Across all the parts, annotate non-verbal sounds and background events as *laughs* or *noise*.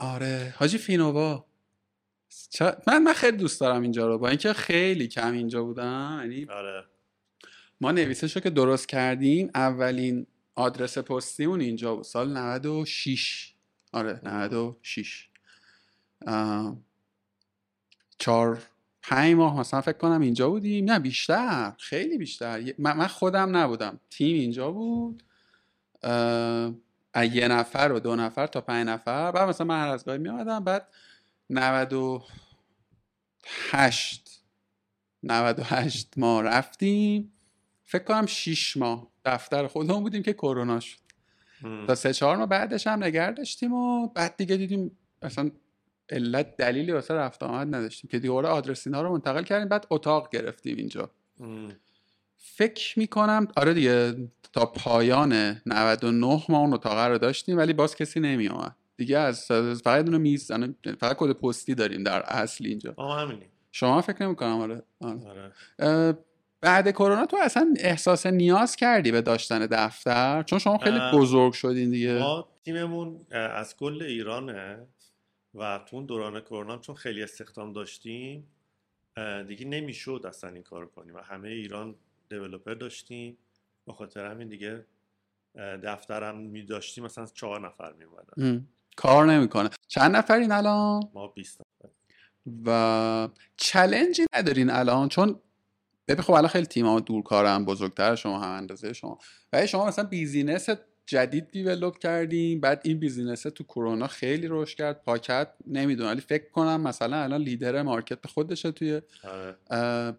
آره. حاجی فینووا. من من خیلی دوست دارم اینجا رو. با اینکه خیلی کم اینجا بودم یعنی آره. ما نویسش رو که درست کردیم اولین آدرس پستیمون اینجا بود. سال 96 آره 96 آه، چهار پنج ماه مثلا فکر کنم اینجا بودیم. نه بیشتر. خیلی بیشتر. من خودم نبودم. تیم اینجا بود. یه نفر و دو نفر تا پنج نفر بعد مثلا من هر از گاهی میامدم بعد 98 98 ما رفتیم فکر کنم 6 ماه دفتر خودمون بودیم که کرونا شد. تا سه چهار ماه بعدش هم نگه داشتیم و بعد دیگه دیدیم اصلا علت دلیلی واسه رفت آمد نداشتیم که دیگه آدرس اینا رو منتقل کردیم بعد اتاق گرفتیم اینجا ام. فکر می‌کنم آره دیگه تا پایان 99 ما اون اتاق رو داشتیم ولی باز کسی نمی اومد دیگه از فقط اون میز یعنی فقط کد پستی داریم در اصل اینجا. شما فکر نمی‌کنم آره, آره. آره بعد کرونا تو اصلا احساس نیاز کردی به داشتن دفتر؟ چون شما خیلی بزرگ شدین دیگه. ما تیممون از کل ایرانه و تو اون دوران کرونا چون خیلی استخدام داشتیم دیگه نمی‌شد اصلا این کار کنیم و همه ایران developer داشتیم. به خاطر همین دیگه دفترم می داشتیم مثلا چهار نفر می اومدن. کار نمی‌کنه. چند نفرین الان؟ ما 20 نفر و challenge ی ندارین الان؟ چون ببین خب الان خیلی تیم ها دورکارن بزرگتر شما هم اندازه شما. ولی شما مثلا business جدید develop کردیم بعد این business تو کرونا خیلی رشد کرد پاکت نمی‌دونم ولی فکر کنم مثلا الان leader market خودشه توی آره.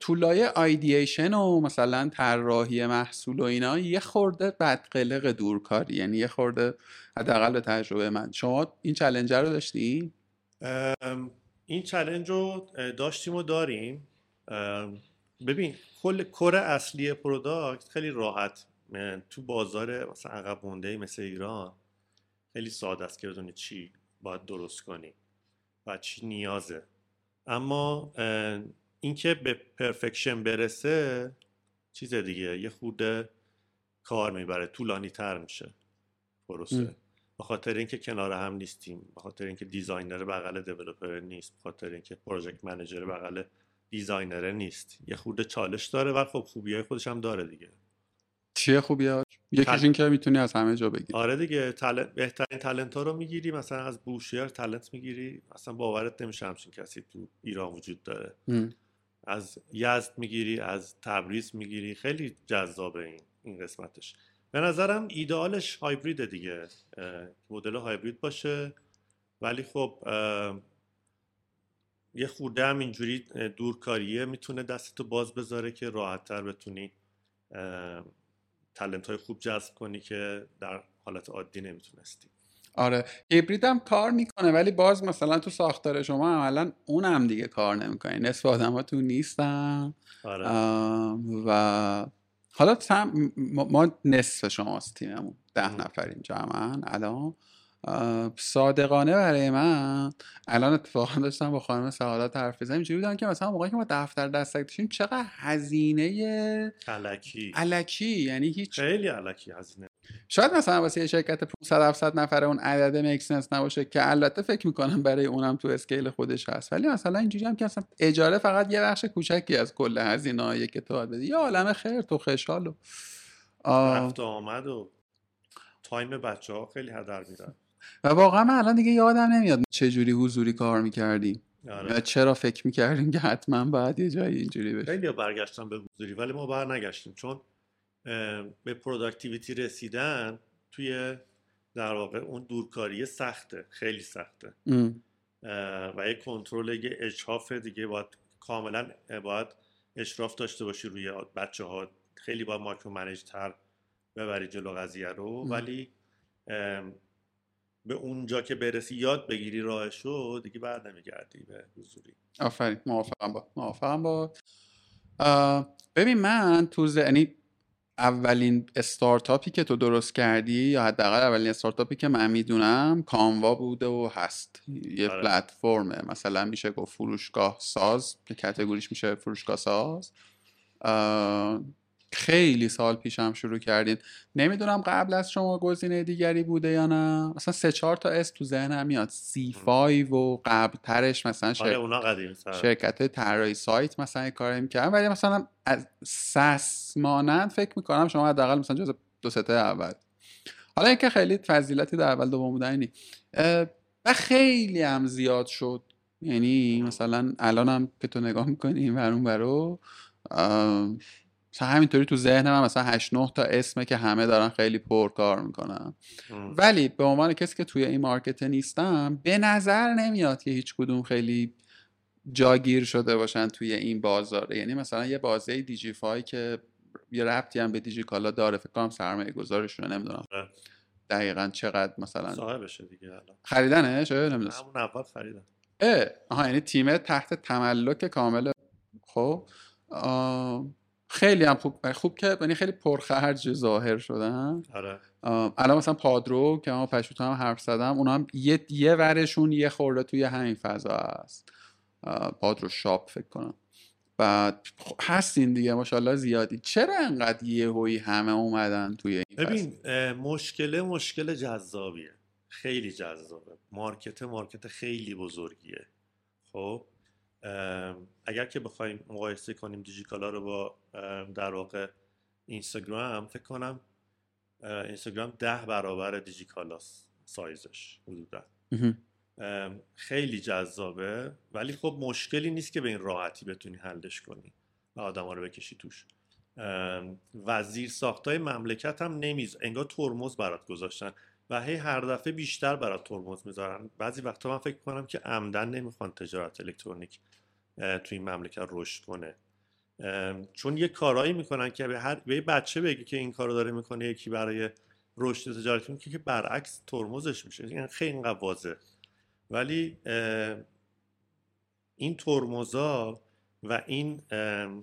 تو لایه ideation و مثلا طراحی محصول و اینا یه خورده بدقلق دورکاری یعنی یه خورده حداقل به تجربه من. شما این challenge رو داشتی؟ این challenge رو داشتیم و داریم. ببین کل core اصلی product خیلی راحت. تو بازار مثلا عقب مونده مثل ایران خیلی ساده است که بدونی چی باید درست کنی و چی نیازه. اما اینکه به perfection برسه چیز دیگه یه خورده کار می‌بره طولانی تر میشه. پروسه به خاطر اینکه کنار هم نیستیم به خاطر اینکه designer بغل developer نیست به خاطر اینکه project manager بغل designer نیست. یه خورده چالش داره و خب خوبی های خودش هم داره دیگه. چیه خوبیاش یکیش تل... این که می‌تونی از همه جا بگیری. آره دیگه تل... بهترین تلنت ها رو می‌گیری مثلا از بوشهر تلنت می‌گیری اصلا باورت نمیشه همچین کسی تو ایران وجود داره. ام. از یزد می‌گیری از تبریز می‌گیری. خیلی جذابه این این قسمتش. به نظرم ایدئالش هایبریده دیگه. مدل هایبرید باشه. ولی خب یه خورده هم اینجوری دورکاریه. می‌تونه دستتو باز بذاره که راحتتر بتونی تلنت های خوب جذب کنی که در حالت عادی نمی‌تونستی. آره. هیبرید هم کار می‌کنه ولی باز مثلا تو ساختار شما عملا اونم دیگه کار نمی‌کنه. نصف آدم ها تو نیستن. آره. و حالا ما نصف شماست تیممون. ده. نفریم جمعا الان. صادقانه برای من. الان اتفاقا داشتم با خانم سعادت حرف بزنیم اینجوری بودن که مثلا موقعی که ما دفتر دستک داشتیم چقدر هزینه علکی. علکی. یعنی هیچ خیلی الکی هزینه. شاید مثلا واسه یه شرکت 500 700 نفره اون عدد make sense نباشه که البته فکر می‌کنم برای اونم تو scale خودش هست. ولی مثلا اینجوری هم که اصلا اجاره فقط یه بخش کوچکی از کل هزینه که تو بدی. یه عالم خیر تو رفت و آمد و time بچه ها خیلی هدر میرن و واقعا من الان دیگه یادم نمیاد چه جوری حضوری کار می‌کردیم آره. چرا فکر می‌کردیم که حتما باید یه جایی اینجوری بشه؟ خیلی برگشتن به حضوری ولی ما بر نگشتیم چون به productivity رسیدن توی در واقع اون دورکاری سخته خیلی سخته. ام. و یک کنترل یه اجحاف دیگه باید کاملا باید اشراف داشته باشی روی بچه ها خیلی باید micromanage تر ببری جلو قضیه رو. ولی به اونجا که برسی یاد بگیری راهشو دیگه بر نمیگردی به حضوری. آفرین. موافقم با موافقم با. ببین من تو یعنی اولین استارتاپی که تو درست کردی یا حداقل اولین استارتاپی که من می‌دونم کاموا بوده و هست. یه آره. پلتفرمه. مثلا میشه گفت فروشگاه ساز که category ش میشه فروشگاه ساز. خیلی سال پیشم شروع کردین. نمی‌دونم قبل از شما گزینه دیگری بوده یا نه. مثلا سه چهار تا اسم تو ذهنم میاد. سی فایو و قبل ترش مثلا آره شر... اونا قدیم شرکت طراحی سایت مثلا این کار می‌کردن. ولی مثلا از سس مانند فکر می‌کنم شما حداقل مثلا جز دو سه اول. حالا اینکه خیلی فضیلتی در اول دوم بودن اینی. اه، و خیلی هم زیاد شد. یعنی مثلا الان هم که تو نگاه می‌کنی این اه، مثلا همینطوری تو ذهنم هم مثلا 8 9 تا اسمه که همه دارن خیلی پر کار می‌کنن ولی به عنوان کسی که توی این مارکت نیستم به نظر نمیاد که هیچ کدوم خیلی جاگیر شده باشن توی این بازاره یعنی مثلا یه بازه دیجیفای که یه ربطی هم به دیجیکالا داره فکر کنم سرمایه گذارشونه نمی‌دونم. آره. دقیقا چقدر مثلا صاحبشه دیگه الان. خریدنش؟ نمی‌دونم. همون اول خریدم اه آها یعنی تیم تحت تملک کامل. خب آه، خیلی هم خوب خوب که یعنی خیلی پرخرج ظاهر شدن. آره. الان مثلا پادرو که ما پشتو هم حرف زدم اونا هم یه یه ورشون یه خورده توی همین فضا آه، پادرو شاپ فکر کنم. بعد خب هستین دیگه ماشاءالله زیادی. چرا انقدر یهویی همه اومدن توی این؟ ببین اه، مشکل مشکل جذابیه. خیلی جذابه. مارکت مارکت خیلی بزرگیه. خب؟ اگر که بخوایم مقایسه کنیم دیجیکالا رو با در واقع اینستاگرام فکر کنم اینستاگرام ده برابر دیجیکالاست سایزش حدودا. خیلی جذابه ولی خب مشکلی نیست که به این راحتی بتونی حلش کنی و آدما رو بکشی توش. ام، و زیر ساختای مملکت هم نمیز. انگار ترمز برات گذاشتن و هی هر دفعه بیشتر برات ترمز می‌ذارن. بعضی وقتا من فکر کنم که عمدن نمی‌خوان تجارت الکترونیک توی این مملکت رشد کنه. چون یه کارایی می‌کنن که به هر به بچه بگی که این کارو داره می‌کنه یکی برای رشد تجارتی می‌کنه که برعکس ترمزش میشه. یعنی خیلی واضح ولی این ترمزا و این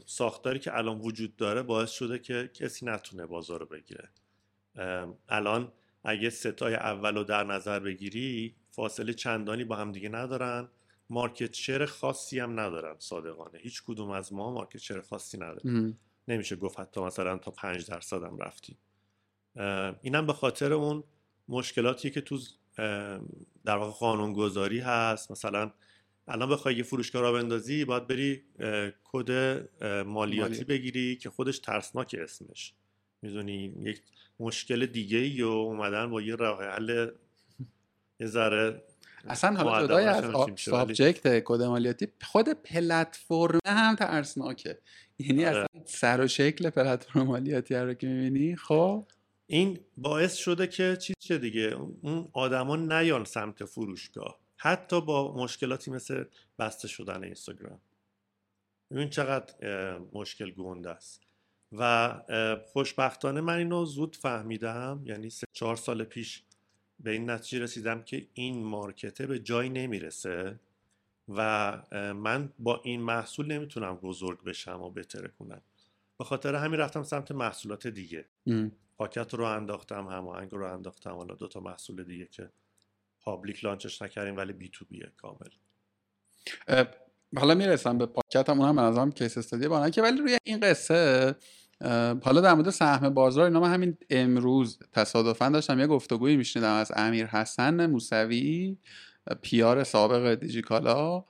ساختاری که الان وجود داره باعث شده که کسی نتونه بازار رو بگیره. الان اگه ستای اول رو در نظر بگیری فاصله چندانی با هم دیگه ندارن. مارکت شیر خاصی هم ندارن صادقانه. هیچ کدوم از ما مارکت شیر خاصی نداره. نمیشه گفت حتی مثلا تا پنج درصد هم رفتیم. اینم به خاطر اون مشکلاتی که تو در واقع قانونگذاری هست. مثلا الان بخوای یه فروشگاه را بندازی باید بری کد مالیاتی مالیات. بگیری که خودش ترسناک اسمش. می‌دونی؟ یک مشکل دیگه ای و اومدن با یه راه حل یه ذره اصلا حالا مؤدبانه جدای از سابجکت کد مالیاتی خود پلتفرم هم ترسناکه. یعنی آره. اصلا سر و شکل پلتفرم مالیاتی رو که می‌بینی خب؟ این باعث شده که چیز شه دیگه؟ اون آدما نیان سمت فروشگاه. حتی با مشکلاتی مثل بسته شدن اینستاگرام. ببین چقدر مشکل گنده است. و خوشبختانه من اینو زود فهمیدم یعنی سه چهار سال پیش به این نتیجه رسیدم که این مارکته به جایی نمی‌رسه و من با این محصول نمی‌تونم بزرگ بشم و بهتره کنم. به خاطر همین رفتم سمت محصولات دیگه. ام. پاکت رو انداختم هماهنگ رو انداختم حالا دو تا محصول دیگه که public launch ش نکردیم ولی B2B ه کامل حالا می‌رسم به پاکت هم اونم به نظرم case study بانه که ولی روی این قصه حالا در مورد سهم بازار اینا من همین امروز تصادفا داشتم یه گفتگویی میشنیدم از امیر حسن موسوی پیار سابق دیجیکالا.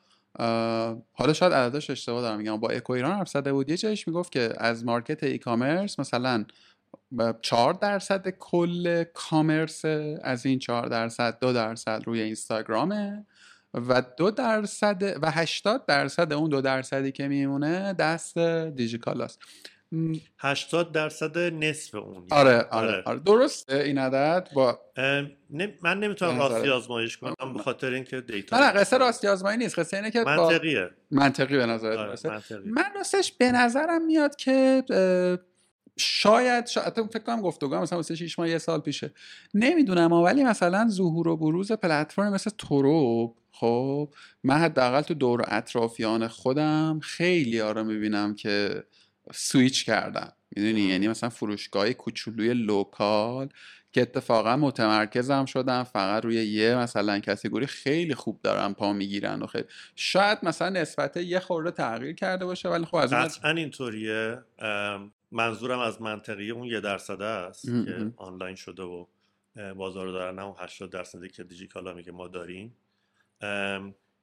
حالا شاید عددش اشتباه دارم میگم با اکو ایران حرف زده بود. یه جایش می‌گفت که از مارکت ای کامرس مثلا 4 درصد کل کامرس از این 4 درصد دو درصد روی اینستاگرامه و دو درصد و 80 درصد اون دو درصدی که میمونه دست دیجیکالاست. 80 درصد نصف اون آره آره آره. درسته این عدد؟ با من نمی‌تونم نظر- راستی آزمایش کنم به خاطر اینکه دیتا نه نه قصه راستی آزمایی نیست. قصه اینه که با منطقیه. منطقی به نظرت آره، منطقی. من راستش به نظرم میاد که شاید شاید فکر کنم گفتگو مثلا واسه 6 ماه یه سال پیشه. نمی‌دونم ولی مثلا ظهور و بروز پلتفرم مثل تروب خب من حداقل تو دور اطرافیان خودم خیلی رو می‌بینم که سویچ کردن می‌دونی. یعنی مثلا فروشگاه کوچولوی local که اتفاقا متمرکزم شدن فقط روی یه مثلا category خیلی خوب دارن پا می‌گیرن و خیلی. شاید مثلا نسبت یه خورده تغییر کرده باشه ولی خب از اون اینطوریه. منظورم از منطقی اون یه درصده است که آنلاین شده و بازار دارن هم 80 درصدی که دیجیکالا میگه ما داریم.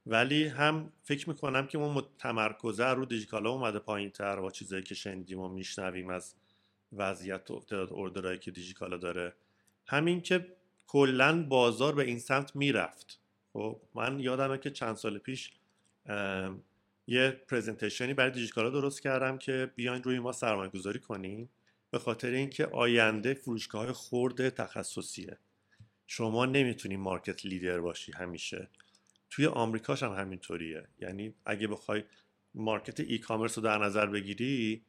ولی هم فکر می‌کنم که اون تمرکزه رو دیجیکالا اومده پایین تر و چیزایی که شنیدیم و میشنویم از وضعیت و تعداد اوردرایی که دیجیکالا داره. همین که کلا بازار به این سمت می‌رفت. خب من یادمه که چند سال پیش یه پرزنتیشنی برای دیجیکالا درست کردم که بیاین روی ما سرمایه گذاری کنیم به خاطر اینکه آینده فروشگاه های خورد تخصصیه. شما نمی‌تونی market leader باشی همیشه. توی آمریکاش هم همینطوریه. یعنی اگه بخوای market e-commerce رو در نظر بگیری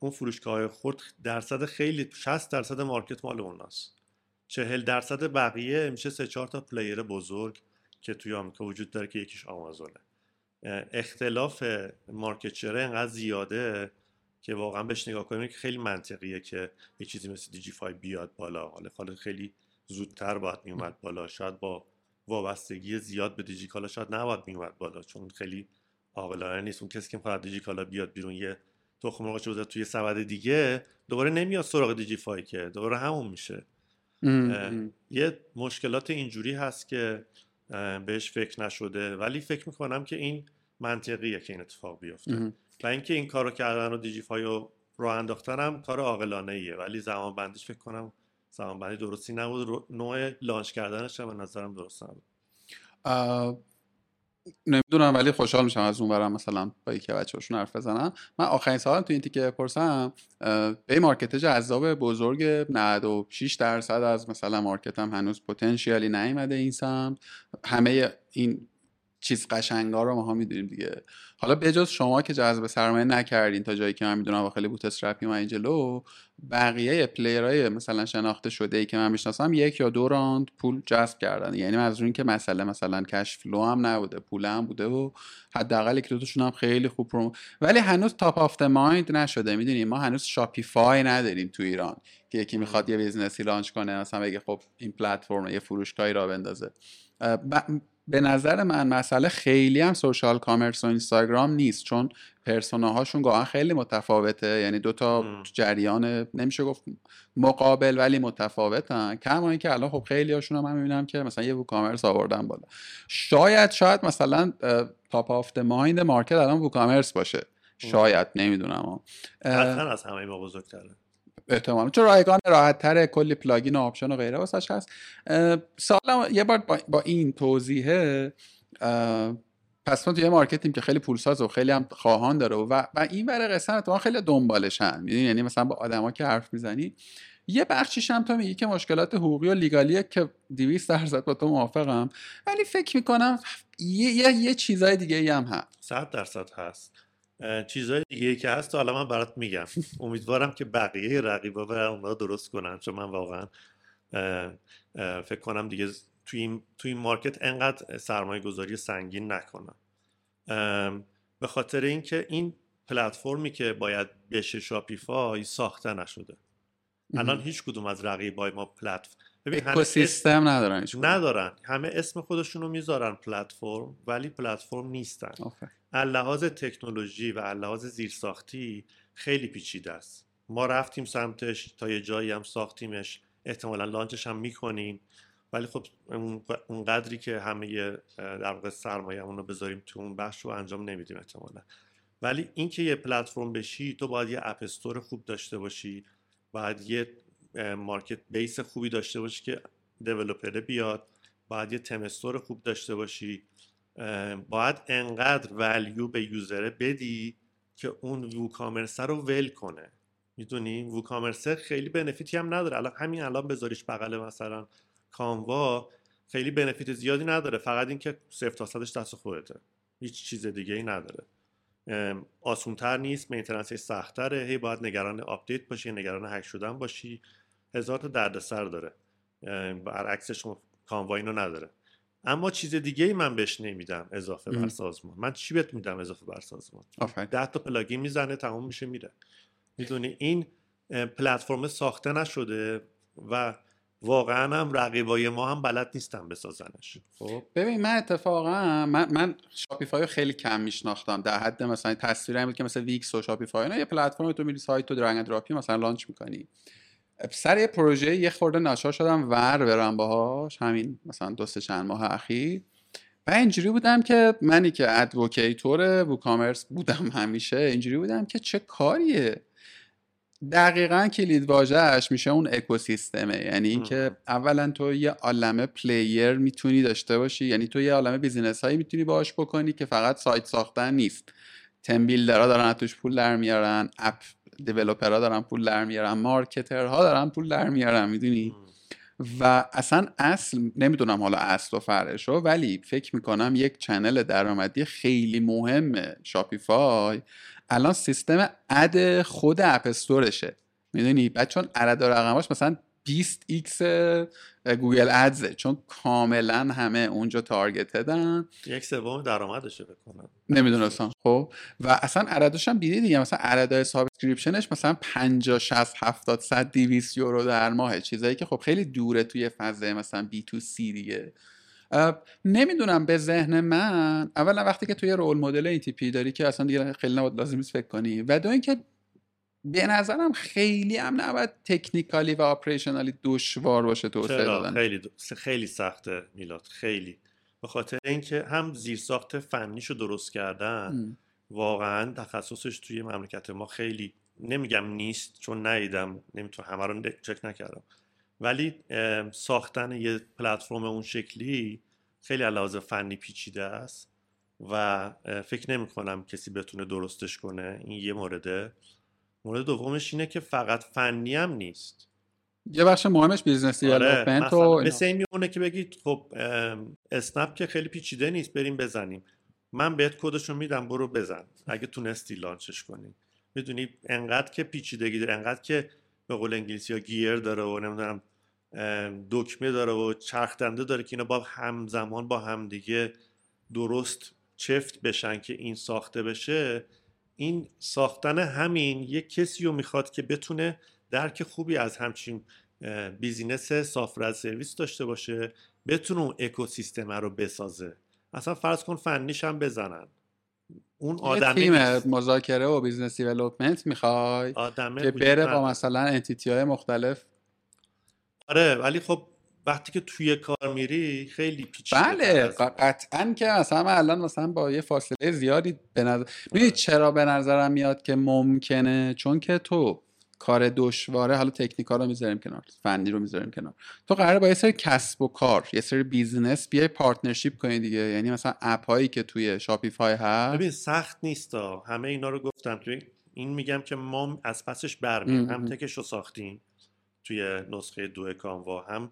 اون فروشگاه خورد درصد خیلی 60 درصد market مال اوناست. 40 درصد بقیه میشه سه چهار تا player بزرگ که توی آمریکا وجود داره که یکیش آمازونه. اختلاف market share ه انقدر زیاده که واقعا بهش نگاه کنیم که خیلی منطقیه که یه چیزی مثل دیجی فای بیاد بالا. حالا خیلی زودتر باید میومد بالا. شاید با وابستگی زیاد به دیجیکالا شاید نباید میومد بالا چون خیلی عاقلانه نیست. اون کسی که می‌خواد دیجیکالا بیاد بیرون یه تخم مرغ بذاره توی سبد دیگه دوباره نمیاد سراغ دیجی فای که دوباره همون میشه. یه مشکلات اینجوری هست که بهش فکر نشده. ولی فکر می‌کنم که این منطقیه که این اتفاق بیفته. و اینکه این کارو کردن و دیجیفای رو راه انداختن هم کار عاقلانه ایه ولی زمان بندیش فکر کنم زمان بندی درستی نبود. نوع لانچ کردنش هم به نظرم درست نبود. نمی‌دونم ولی خوشحال میشم از اون برم مثلا با یکی بچه‌هاشون حرف بزنم من آخرین سوالم تو این تیکه بپرسم به مارکت جذاب بزرگ 96 درصد از مثلا مارکتم هنوز پتانسیالی نیومده این سمت. همه این چیز قشنگا رو ماها می‌دونیم دیگه. حالا بجز شما که جذب سرمایه نکردین تا جایی که من می‌دونم خیلی bootstrap ی این جلو بقیه player های مثلا شناخته شده ای که من می‌شناسم یک یا دو round پول جذب کردن. یعنی از این که مسئله مثلا cash flow هم نبوده پول هم بوده و حداقل یک دوتاشون هم خیلی خوب پروم ولی هنوز top of mind نشده. می‌دونیم ما هنوز شاپیفای نداریم تو ایران که یکی می‌خواد یه business ی launch کنه مثلا بگه خب این پلتفرم یه فروشگاهی را بندازه. به نظر من مسئله خیلی هم social commerce و اینستاگرام نیست چون persona هاشون گاهن خیلی متفاوته. یعنی دوتا جریان نمیشه گفت مقابل ولی متفاوتن. کما اینکه الان خب خیلی هاشون هم من می‌بینم که مثلا یه ووکامرس آوردن بالا. شاید شاید مثلا top of mind market الان ووکامرس باشه. شاید نمی‌دونم. از همه ما بزرگتره. احتمالا. چون رایگان راحت تره کلی plugin و option و غیره واسش هست. سوالم یه بار با, این توضیحه پس ما توی مارکتیم که خیلی پولساز و خیلی هم خواهان داره و, و این برای قسمت ما خیلی دنبالشن یعنی مثلا با آدما که حرف می‌زنی. یه بخشیش هم تو میگی که مشکلات حقوقی و لیگالیه که 200 درصد با تو موافقم. ولی فکر می‌کنم یه یه, یه چیزای دیگه هم هست. 100 درصد هست. چیزهای دیگه که هست حالا من برات میگم. امیدوارم که بقیه رقیبا و اونا درست کنن. چون من واقعا فکر کنم دیگه توی این, توی این مارکت انقدر سرمایه گذاری سنگین نکنم. به خاطر اینکه این پلتفرمی که باید بشه شاپیفای ساخته نشده. الان هیچ کدوم از رقیبای ما پلتفرم ببین سیستم ندارن ندارن. همه اسم خودشون رو می‌ذارن پلتفرم ولی پلتفرم نیستن. لحاظ تکنولوژی و لحاظ زیرساختی خیلی پیچیده است. ما رفتیم سمتش تا یه جایی هم ساختیمش. احتمالا لانچش هم می‌کنیم ولی خب اون قدری که همه در واقع سرمایه رو بذاریم تو اون بخش رو انجام نمیدیم احتمالا. ولی اینکه یه پلتفرم بشی تو باید یه اپ استور خوب داشته باشی. باید یه مارکت بیس خوبی داشته باشی که دیولپره بیاد باید یه تمستور خوب داشته باشی. باید انقدر ولیو به یوزره بدی که اون ووکامرسه رو ول کنه. می‌دونی؟ ووکامرسه خیلی بنفیتی هم نداره. الان همین الان بذاریش بغل مثلا کاموا خیلی benefit زیادی نداره. فقط اینکه صفر تا صدش دست خودته. هیچ چیز دیگه ای نداره آسونتر نیست maintenance ش سختره هی باید نگران update باشی نگران هک شدن باشی. هزار تا دردسر داره. برعکسش کاموا اینو نداره. اما چیز دیگه ای من بهش نمیدم اضافه بر سازمان. من چی بهت میدم اضافه بر سازمان؟ ده تا plugin می‌زنه تمام میشه میره. می‌دونی؟ این پلتفرم ساخته نشده و واقعا هم رقیبای ما هم بلد نیستن بسازنش. خب؟ ببین من اتفاقا من, من شاپیفای رو خیلی کم میشناختم. در حد مثلا تصویر بود که مثلا ویکس و شاپیفای اینا یه پلتفرم تو میری سایت تو drag drop ی مثلا launch می‌کنی. سر یه پروژه یه خورده ناچار شدم ور برم باهاش همین مثلا دو سه چند ماه اخیر. و اینجوری بودم که منی که advocator ووکامرس بودم همیشه اینجوری بودم که چه کاریه. دقیقا کلید واژهش میشه اون اکوسیستمه. یعنی اینکه اولا تو یه عالمه player می‌تونی داشته باشی یعنی تو یه عالمه business هایی می‌تونی باش بکنی که فقط سایت ساختن نیست. theme builder ها دارن توش پول در میارن app developer ها دارن پول در میارن marketer ها دارن پول در میارن می‌دونی؟ و اصلا اصل نمی‌دونم حالا اصل و فرعشو ولی فکر می‌کنم یک channel درآمدی خیلی مهم شاپیفای الان سیستم ad خود app store شه. می‌دونی؟ بعد چون عدد و رقماش مثلا 20 X گوگل Ads ه چون کاملا همه اونجا targeted ن. یک سوم درآمدشه فکر کنم نمی‌دونستم خب. و اصلا عددش هم دیدی دیگه. مثلا عددهای subscription ش مثلا 50 60 70 100 200 یورو در ماه چیزایی که خب خیلی دوره توی فضای مثلا B2C دیگه. نمی‌دونم به ذهن من اولا وقتی که توی رول مدل این تیپی داری که اصلا دیگه خیلی نباید لازم نیست فکر کنی. و دو اینکه به نظرم خیلی هم نباید تکنیکالی و آپریشنالی دشوار باشه توسعه دادن. خیلی خیلی سخته میلاد خیلی. به خاطر اینکه هم زیرساخت فنیشو درست کردن واقعا تخصصش توی مملکت ما خیلی نمیگم نیست چون ندیدم نمی‌تونم همه رو چک نکردم. ولی ساختن یه پلتفرم اون شکلی خیلی علاوه فنی پیچیده است و فکر نمی کنم کسی بتونه درستش کنه. این یه مورده. مورد دومش اینه که فقط فنی هم نیست. یه بخش مهمش business development آره مثل این میمونه که بگید خب اسنپ که خیلی پیچیده نیست بریم بزنیم. من بهت کدشو میدم برو بزن. اگه تونستی launch ش کنی. می‌دونی انقدر که پیچیدگی داره انقدر که به قول انگلیسی ها gear داره و نمی‌دونم دکمه داره و چرخ دنده داره که اینا با همزمان با همدیگه درست چفت بشن که این ساخته بشه. این ساختن همین یک کسی رو می‌خواد که بتونه درک خوبی از همچین بیزینس سافر سرویس داشته باشه بتونه اون اکوسیستم رو بسازه. اصلا فرض کن فنیش هم بزنن. اون آدم تیم مذاکره و business development می‌خوای که بره با مثلا entity های مختلف؟ آره ولی خب وقتی که توی کار میری خیلی پیچیده بله قطعا که مثلا من الان مثلا با یه فاصله زیادی به نظر چرا به نظرم میاد که ممکنه؟ چون که تو کار دشواره حالا technical رو می‌ذاریم کنار فنی رو می‌ذاریم کنار. تو قراره با یه سری کسب و کار یه سری business بیای partnership کنی دیگه. یعنی مثلا app هایی که توی شاپیفای هست. ببین سخت نیست همه اینا رو گفتم. توی این میگم که ما از پسش برمیم هم تکش رو ساختیم توی نسخه دو کانوا هم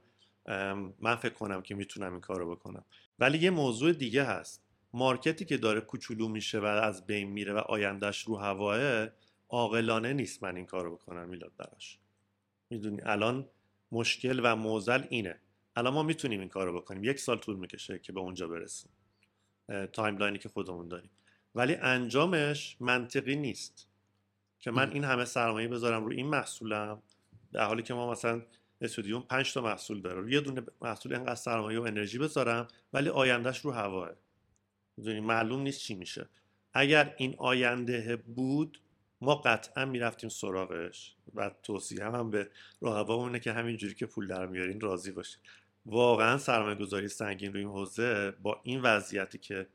من فکر کنم که می‌تونم این کارو بکنم. ولی یه موضوع دیگه هست. مارکتی که داره کوچولو میشه و از بین میره و آیندهش رو هواه عاقلانه نیست من این کارو بکنم میلاد براش. می‌دونی الان مشکل و موزل اینه. الان ما می‌تونیم این کارو بکنیم. یک سال طول می‌کشه که به اونجا برسیم. timeline ی که خودمون داریم. ولی انجامش منطقی نیست. که من این همه سرمایه بذارم رو این محصولم در حالی که ما مثلا استودیوم 5 تا محصول داره. یه دونه محصول اینقدر سرمایه و انرژی بذارم ولی آیندهش رو هواه. می‌دونی معلوم نیست چی میشه. اگر این آینده بود ما قطعا می‌رفتیم سراغش. و توصیه هم, هم به رقبا اینه که همینجوری که پول در میارین راضی باشید واقعا سرمایه گذاری سنگین روی این حوزه با این وضعیتی که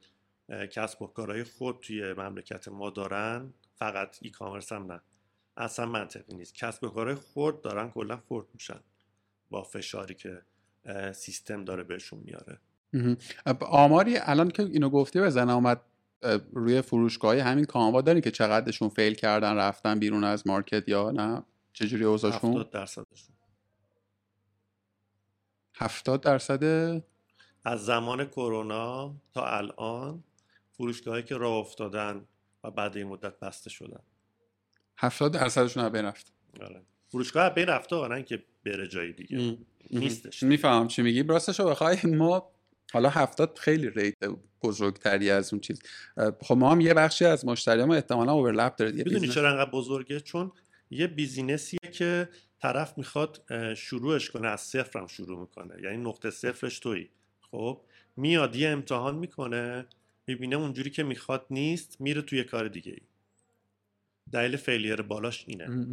کسب و کارهای خود توی مملکت ما دارن فقط ای کامرس هم نه. اصلا منطقی نیست. کسب و کارهای خورد دارن کلا خورد میشن. با فشاری که سیستم داره بهشون میاره. آماری الان که اینو گفتی بزنه اومد روی فروشگاه همین کانوا دارین که چقدرشون فیل کردن رفتن بیرون از مارکت یا نه؟ چجوری اوضاعشون؟ 70 درصدشون. 70 درصد؟ از زمان کرونا تا الان فروشگاهایی که راه افتادن و بعد این مدت بسته شدن. 70 درصدشون از بین رفت. آره. فروشگاه از بین رفته نه که بره جای دیگه. نیستش. می‌فهمم چی میگی. راستش رو بخوای ما حالا هفتاد خیلی ریت بزرگتری از اون چیز. خب ما هم یه بخشی از مشتری ما احتمالا اوورلپ داره می‌دونی چرا انقدر بزرگه؟ چون یه بیزینسیه که طرف می‌خواد شروعش کنه از صفر هم شروع می‌کنه. یعنی نقطه صفرش تویی. خب میاد یه امتحان می‌کنه می‌بینه اونجوری که می‌خواد نیست میره توی کار دیگه ای دلیل فیلیر بالاش اینه.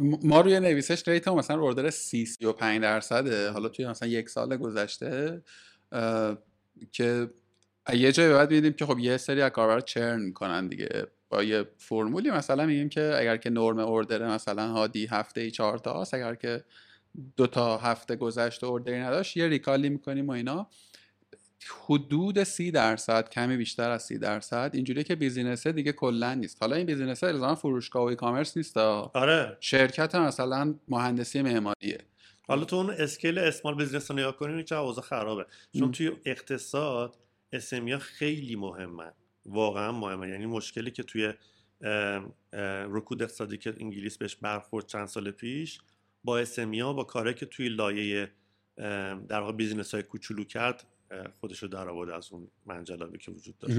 ما روی نویسش ریت مثلا اوردر 30 35 درصده. حالا توی مثلا یک سال گذشته که یه جایی بعد میدیم که خب یه سری از کاربرا چرن می‌کنن دیگه. با یه فرمولی مثلا میگیم که اگر که نرم اوردر مثلا هادی هفته ای چهار تا اگر که دو تا هفته گذشته اوردری نداشت یه ریکالی می‌کنیم و اینا. حدود سی درصد کمی بیشتر از سی درصد اینجوری که بیزینسه دیگه کلا نیست. حالا این بیزینسه الزاما فروشگاه و ای کامرس نیست آره. شرکت مثلا مهندسی معماریه. حالا تو اون scale small business رو نگاه کنیم چه اوضاع خرابه. چون توی اقتصاد اسمیا خیلی مهمه. واقعا مهمه. یعنی مشکلی که توی رکود اقتصادی که انگلیس بهش برخورد چند سال پیش با اسمیا با کاری که توی لایه در واقع business های کوچولو کرد خودش رو در آورد از اون منجلابی که وجود داشت.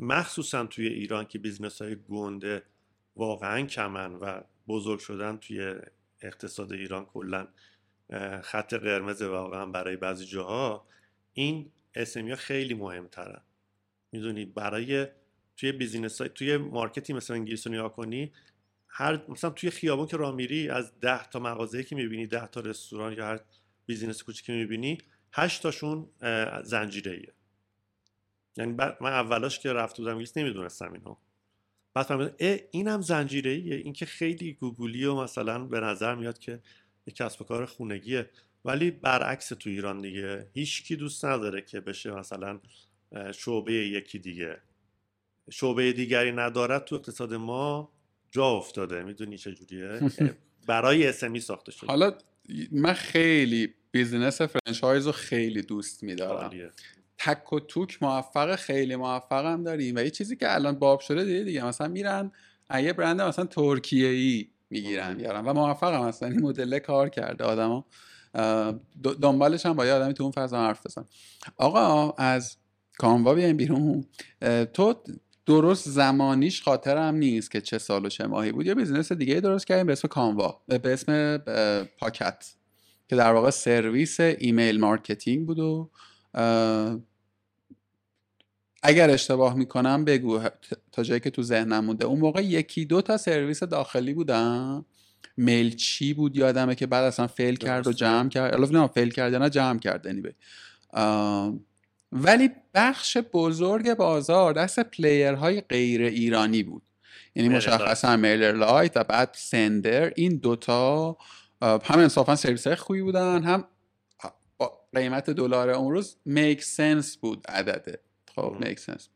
مخصوصا توی ایران که business های گنده واقعا کمن و بزرگ شدن توی اقتصاد ایران کلا خط قرمز واقعا برای بعضی جاها این SME ها خیلی مهمترن. می‌دونی برای توی business های توی market ی مثل انگلیس رو نگاه کنی هر مثلا توی خیابون که راه میری از ده تا مغازه که می‌بینی ده تا رستوران یا هر business کوچیکی می‌بینی هشت تاشون زنجیره ایه یعنی من اولاش که رفته بودم انگلیس نمی‌دونستم اینو. بعد فهمیدم اینم زنجیره ایه این که خیلی گوگولی و مثلا به نظر میاد که یک کسب و کار خونگیه. ولی برعکس تو ایران دیگه هیچکی دوست نداره که بشه مثلا شعبه یکی دیگه. شعبه دیگری ندارد تو اقتصاد ما جا افتاده. می‌دونی چجوریه *laughs* برای SME ساخته شده. حالا من خیلی business franchise رو خیلی دوست میدارم. تک و توک موفق خیلی موفقم داریم. و یه چیزی که الان باب شده دیگه دیگه مثلا میرن یه برند مثلا ترکیه ای می‌گیرن میارن. و موفقم مثلا این مدل کار کرده آدما. دنبالش هم با یه آدمی تو اون فضا حرف بزن آقا از کاموا بیایم بیرون. تو درست زمانیش خاطرم نیست که چه سال و چه ماهی بود. یه business دیگه درست کردیم به اسم کاموا به اسم پاکت. که در واقع سرویس ایمیل marketing بود و اگر اشتباه می‌کنم بگو تا جایی که تو ذهنم مونده. اون موقع یکی دو تا سرویس داخلی بودن. mail چی بود یادمه که بعد اصلا fail کرد و جمع کرد. الان fail کرد یا نه جمع کرد. Anyway. ولی بخش بزرگ بازار دست player های غیر ایرانی بود. یعنی مشخصا MailerLite و بعد Sender این دوتا هم انصافا سرویس های خوبی بودن هم قیمت دلار اون روز make sense بود عدده. خب make sense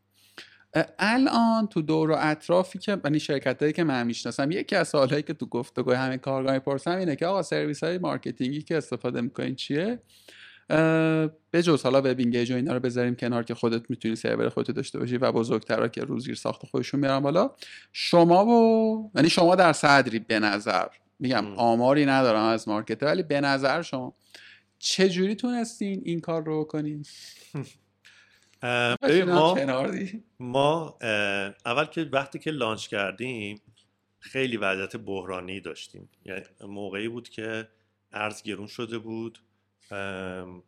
الان تو دور و اطرافی که یعنی شرکت هایی که من می‌شناسم یکی از سوالهایی که تو گفتگوی همه کارگاه پرسم اینه که آقا سرویس های marketing ی که استفاده می‌کنین چیه؟ به جز حالا WebEngage و اینا رو بذاریم کنار که خودت می‌تونی سرور خودت داشته باشی و بزرگترا که روزگیر ساخت خودشون میارن بالا. شما و یعنی شما در صدری به نظر میگم آماری ندارم از مارکت ولی به نظر شما چه جوری تونستین این کار رو کنین؟ *laughs* *laughs* ما ما اول که وقتی که لانچ کردیم خیلی وضعیت بحرانی داشتیم. یعنی موقعی بود که ارز گرون شده بود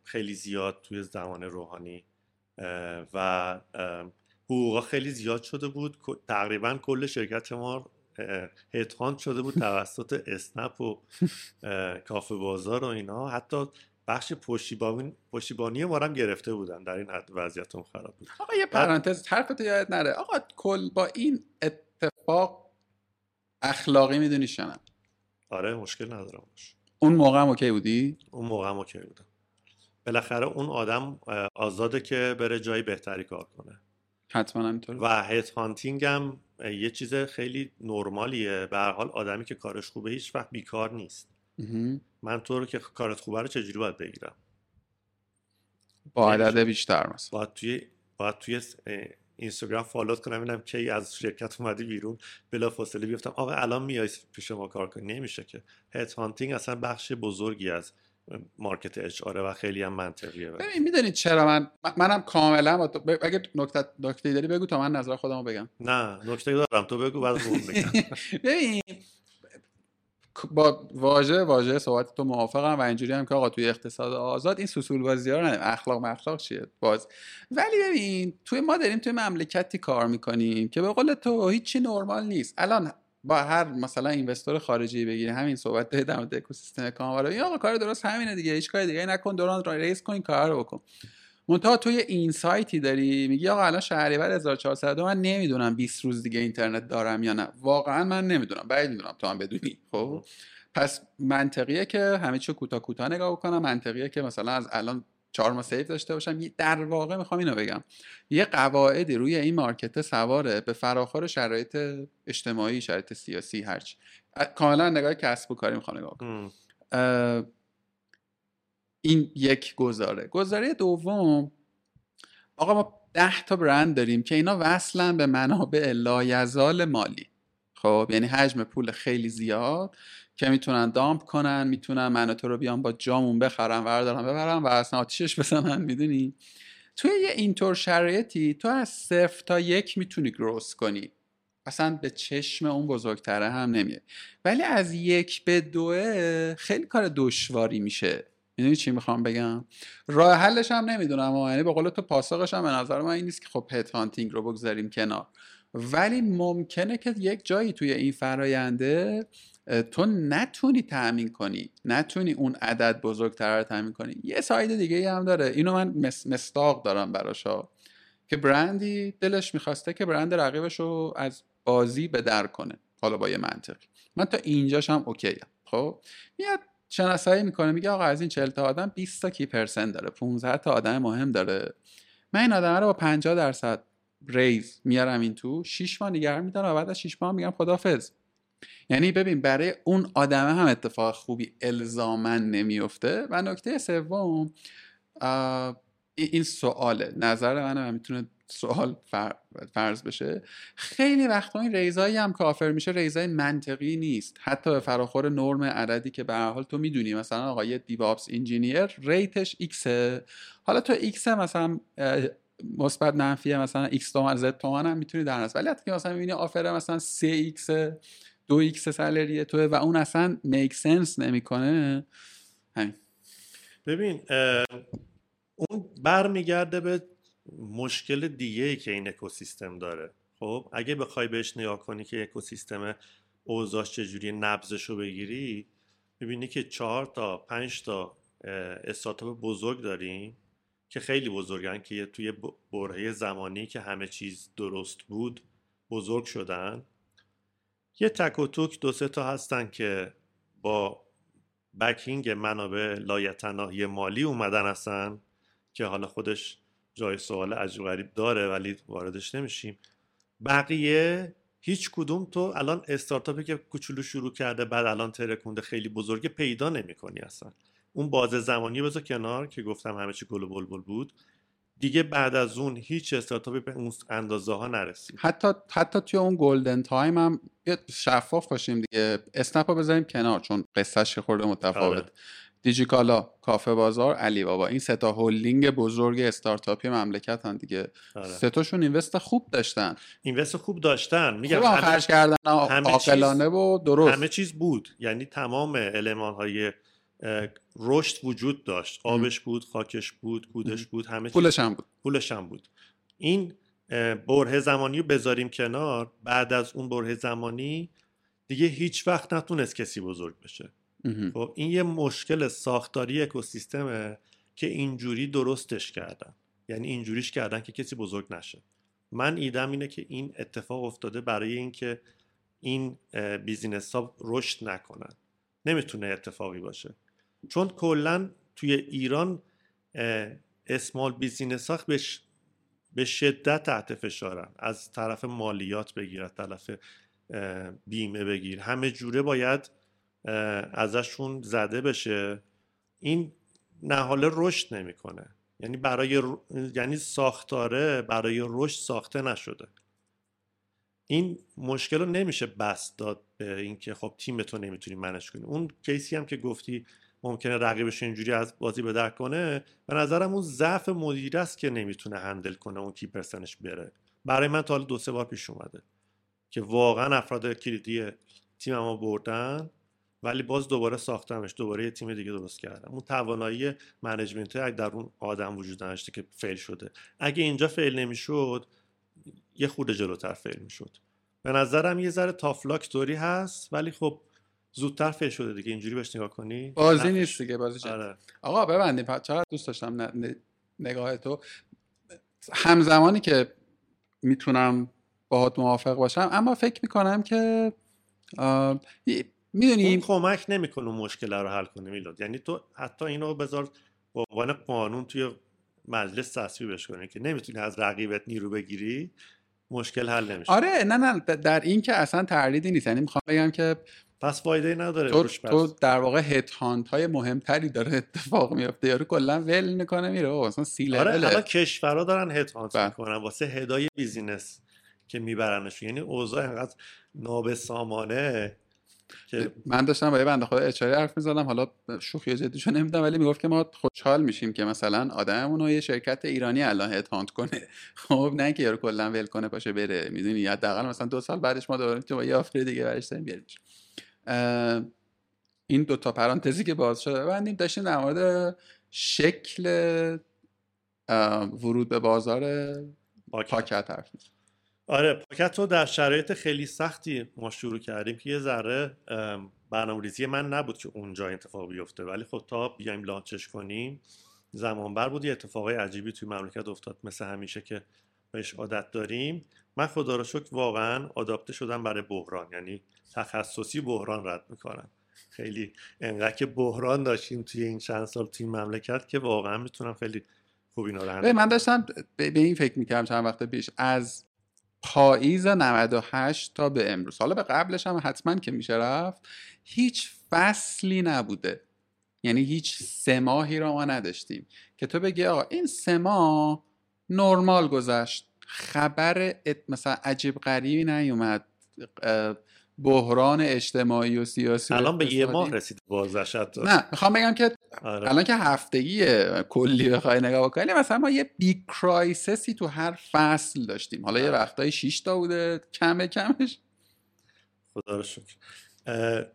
خیلی زیاد توی زمان روحانی و حقوقا خیلی زیاد شده بود. تقریبا کل شرکت ما headhunt شده بود توسط اسنپ و کافه بازار و اینا. حتی بخش پشتیبانی پشتیبانی ما هم گرفته بودن. در این وضعیت اون خراب بود. آقا یه پرانتز حرفت یاد نره. آقا کل با این اتفاق اخلاقی می‌دونی شنم آره مشکل ندارم اون موقع هم OK بودی؟ اون موقع هم OK بودم. بالاخره اون آدم آزاده که بره جایی بهتری کار کنه. حتما همینطور و هیت هانتینگ هم یه چیز خیلی نرمالیه. به هر حال آدمی که کارش خوبه هیچ وقت بیکار نیست. من تو رو که کارت خوبه رو چجوری باید بگیرم؟ با عدد بیشتر مثلا. باید توی باید توی اینستاگرام فالوت کنم ببینم کی از شرکت اومدی بیرون. بلا فاصله بیفتم آقا الان میای پیش ما کار کنی؟ نمیشه که. هیت هانتینگ اصلا بخش بزرگی از مارکت اچ و خیلی هم منطقیه ببین می‌دونید چرا؟ من منم کاملا تو اگه نکته نکته داری بگو تا من نظر خودمو بگم. نه نکته دارم. تو بگو بعد اون بگم *laughs* ببین با واژه واژه صحبت تو موافقم و اینجوری هم که آقا توی اقتصاد آزاد این سوسول بازی ها رو اخلاق مخلاق چیه؟ باز. ولی ببین توی ما داریم توی مملکتی کار می‌کنیم که به قول تو هیچی نرمال نیست. الان با هر مثلا اینوستور خارجی بگیری همین صحبت در مورد اکوسیستم کاملا این آقا کار درست همینه دیگه هیچ کار دیگه نکن دوران ریس کن کار رو بکن. منتها توی این سایتی داری میگی آقا الان شهریور 1400 من نمی‌دونم 20 روز دیگه اینترنت دارم یا نه. واقعا من نمی‌دونم بعید می‌دونم تو هم بدونی خب؟ پس منطقیه که همه چی کوتاه کوتاه نگاه بکنم منطقیه که مثلا از الان چهار ماه سیف داشته باشم. در واقع می‌خوام اینو بگم. یه قواعدی روی این مارکت سواره به فراخور شرایط اجتماعی شرایط سیاسی هرچی کاملا نگاه کسب و کاری می‌خوام نگاه کنم. این یک گزاره. گزاره دوم آقا ما ده تا برند داریم که اینا وصلن به منابع لایزال مالی. خب یعنی حجم پول خیلی زیاد. که می‌تونن دامپ کنن می‌تونن من تو رو بیان با جامون بخرن وردارن ببرن و اصلا آتیشش بزنن می‌دونی؟ توی یه اینطور شرایطی تو از صفر تا یک می‌تونی گروس کنی. اصلا به چشم اون بزرگتره هم نمیه. ولی از یک به دوه خیلی کار دشواری میشه. می‌دونی چی می‌خوام بگم؟ راه حلش هم نمی‌دونم یعنی به قول تو پاسخش هم به نظر من این نیست که خب پت هانتینگ رو بگذاریم کنار. ولی ممکنه که یک جایی توی این فراینده تو نتونی تأمین کنی. نتونی اون عدد بزرگتر رو تأمین کنی. یه ساید دیگه هم داره. اینو من مستاق دارم براشا که برندی دلش می‌خواسته که برند رقیبش رو از بازی به در کنه. حالا با یه منطق من تا اینجاش هم اوکی خب؟ میاد شناسایی می‌کنه. میگه آقا از این 40 تا آدم 20 تا کی پرسنت داره؟ 15 تا آدم مهم داره. من این آدم رو با 50 درصد ریز میارم این تو. 6 ماه نگه میدارم و بعد از 6 ماه میگم خدافظ یعنی ببین برای اون آدمه هم اتفاق خوبی الزامن نمیفته و نکته سوم این سواله. نظر منم می‌تونه سوال فرض بشه. خیلی وقتا این ریزایی هم کافر میشه ریزای منطقی نیست. حتی به فراخور نرم عددی که به حال تو می‌دونی. مثلا آقا یه دیوابس انجینیر ریتش ایکسه حالا تو ایکس مثلا مثبت منفیه مثلا ایکس تومن زد تومن هم می‌تونی در ولی حتی که مثلا می‌بینی آفر مثلا 3 ایکس دو ایکس سالریه توه و اون اصلا میک سنس نمی‌کنه. همین. ببین اون برمیگرده به مشکل دیگه ای که این اکوسیستم داره. خب اگه بخوای بهش نگاه کنی که اکوسیستم اوضاعش چجوری نبزش رو بگیری می‌بینی که چهار تا پنج تا استارتاپ بزرگ داریم که خیلی بزرگن که توی برهه زمانی که همه چیز درست بود بزرگ شدن. یه تک و توک دو سه تا هستن که با بکینگ منابع لایتناهی مالی اومدن هستن که حالا خودش جای سوال عجیب غریب داره ولی واردش نمیشیم. بقیه هیچ کدوم تو الان استارتاپی که کوچولو شروع کرده بعد الان ترکونده خیلی بزرگه پیدا نمی‌کنی اصلا. اون بازه زمانی بذار کنار که گفتم همه چی گل و بلبل بود. دیگه بعد از اون هیچ استارتاپی به اون اندازه ها نرسید حتی حتی توی اون golden time هم شفاف باشیم دیگه. اسنپ رو بذاریم کنار چون قصهش خورده متفاوت آره. دیجیکالا کافه بازار علی بابا این ستا هولینگ بزرگ استارتاپی مملکت هم دیگه. آره. ستاشون invest خوب داشتن. invest خوب داشتن. میگم همه خرج کردن عاقلانه و درست. همه چیز بود. یعنی تمام المان های رشد وجود داشت. آبش بود خاکش بود کودش بود همه پولش هم بود. پولش هم بود. این بره زمانی رو بذاریم کنار. بعد از اون بره زمانی دیگه هیچ وقت نتونست کسی بزرگ بشه. خب این یه مشکل ساختاری اکوسیستمه که اینجوری درستش کردن. یعنی اینجوریش کردن که کسی بزرگ نشه. من ایدم اینه که این اتفاق افتاده برای اینکه این بیزینس ها رشد نکنن. نمی‌تونه اتفاقی باشه. چون کلا توی ایران اسمال بیزینس ها به شدت تحت فشارن. از طرف مالیات بگیر از طرف بیمه بگیر. همه جوره باید ازشون زده بشه. این نهاله رشد نمی‌کنه. یعنی برای یعنی ساختاره برای رشد ساخته نشده. این مشکل رو نمیشه بس داد به اینکه خب تیم تو نمی‌تونی منش کنی. اون کیسی هم که گفتی ممکنه رقیبش اینجوری از بازی به در کنه به نظرم اون ضعف مدیر است که نمی‌تونه handle کنه اون key person ش بره. برای من تا حالا دو سه بار پیش اومده که واقعا افراد کلیدی تیم ما بردن ولی باز دوباره ساختمش دوباره یه تیم دیگه درست کردم. اون توانایی management اگه در اون آدم وجود نداشته که fail شده. اگه اینجا fail نمی‌شد یه خورده جلوتر fail می‌شد. به نظرم یه ذره tough luck طوری هست ولی خب زودتر فیل شده دیگه اینجوری بهش نگاه کنی؟ بازی نیست دیگه بازی آره. آقا ببندیم. چقدر دوست داشتم نگاه تو. همزمانی که می‌تونم باهات موافق باشم اما فکر می‌کنم که می‌دونیم کمک نمی‌کنه مشکل رو حل کنه میلاد. یعنی تو حتی اینو بذار به عنوان قانون توی مجلس تصویبش کنی که نمی‌تونی از رقیبت نیرو بگیری مشکل حل نمیشه. آره نه نه در این که اصلا تردیدی نیست. یعنی می‌خوام بگم که پس فایده نداره تو, تو در واقع headhunt های مهمتری داره *laughs* اتفاق میفته یارو کلا ول می‌کنه میره. اصلا سی آره الان کشورها دارن headhunt بله. می‌کنن واسه head ای business که میبرنش. یعنی اوضاع اینقدر نابسامانه که من داشتم با یه بنده خدا HR ی حرف می‌زدم. حالا شوخی جدیشو نمیدم ولی می‌گفت که ما خوشحال میشیم که مثلا آدممون رو یه شرکت ایرانی الان headhunt کنه. *laughs* خب نه که یارو کلا ول کنه باشه بره. می‌دونی حداقل مثلا دو سال بعدش ما دوباره تو یه offer دیگه برش داریم این دو تا پرانتزی که باز شده ببندیم داشتیم در مورد شکل ورود به بازار پاکت. حرف آره پاکت رو در شرایط خیلی سختی ما شروع کردیم که یه ذره برنامه ریزی من نبود که اونجا اتفاق بیفته. ولی خب تا بیایم لانچش کنیم زمان بر بود یه اتفاقای عجیبی توی مملکت افتاد مثل همیشه که بهش عادت داریم. من خدا رو شکر واقعا آداپته شدم برای بحران یعنی تخصصی بحران رد می‌کنم. خیلی انقدر که بحران داشتیم توی این چند سال توی مملکت که واقعا می‌تونم خیلی خوب اینا رو من داشتم به این فکر می‌کردم چند وقت پیش از پاییز 98 تا به امروز. حالا به قبلش هم حتما که میشه رفت هیچ فصلی نبوده. یعنی هیچ سه ماهی رو ما نداشتیم. که تو بگی آقا این سه ماه نرمال گذشت. خبر مثلا عجیب غریبی نیومد. بحران اجتماعی و سیاسی الان به یه ماه رسید بازشت. نه می‌خوام بگم که آره. الان که هفتگی کلی بخوای نگاه بکنی مثلا ما یه big crisis ی تو هر فصل داشتیم. حالا یه آره. وقتایی 6 تا بوده کمه کمش. خدا رو شکر.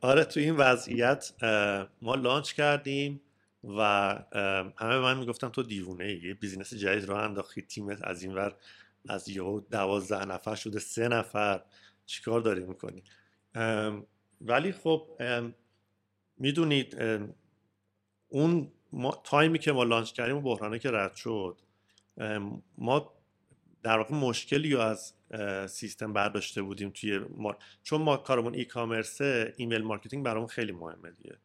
آره تو این وضعیت ما launch کردیم و همه من می‌گفتن تو دیوونه یه business جدید رو انداختی تیمت از این ور از یهو دوازده نفر شده سه نفر. چیکار داری می‌کنی ولی خب می‌دونید اون تایمی که ما launch کردیم و بحرانه که رد شد ما در واقع مشکلی از سیستم برداشته بودیم توی ما... چون ما کارمون e-commerce ه email marketing برامون خیلی مهمه دیگه.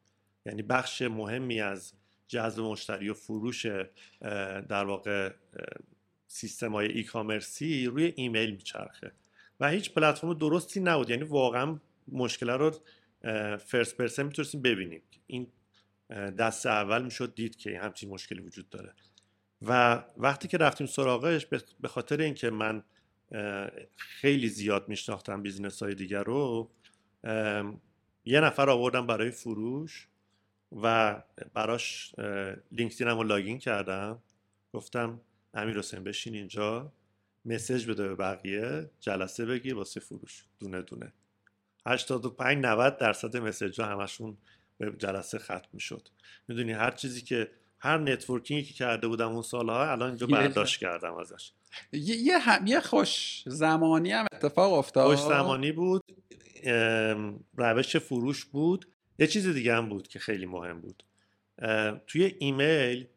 یعنی بخش مهمی از جذب مشتری و فروش در واقع سیستم های e-commerce ی روی ایمیل میچرخه. و هیچ پلتفرم درستی نبود. یعنی واقعا مشکل رو first person می‌تونستیم ببینیم. این دست اول می‌شد دید که همچین مشکلی وجود داره. و وقتی که رفتیم سراغش به خاطر اینکه من خیلی زیاد میشناختم business های دیگر رو یه نفر آوردم برای فروش و براش LinkedIn رو login کردم. گفتم امیر حسین بشین اینجا message بده به بقیه جلسه بگیر واسه فروش. دونه دونه. 85 90 درصد message ها همشون به جلسه ختم می‌شد. می‌دونی هر چیزی که هر networking ی که کرده بودم اون سالها الان اینجا برداشت کردم ازش. یه, یه, هم... یه خوش زمانی هم اتفاق افتاد. خوش زمانی بود. روش فروش بود. یه چیز دیگه هم بود که خیلی مهم بود. توی ایمیل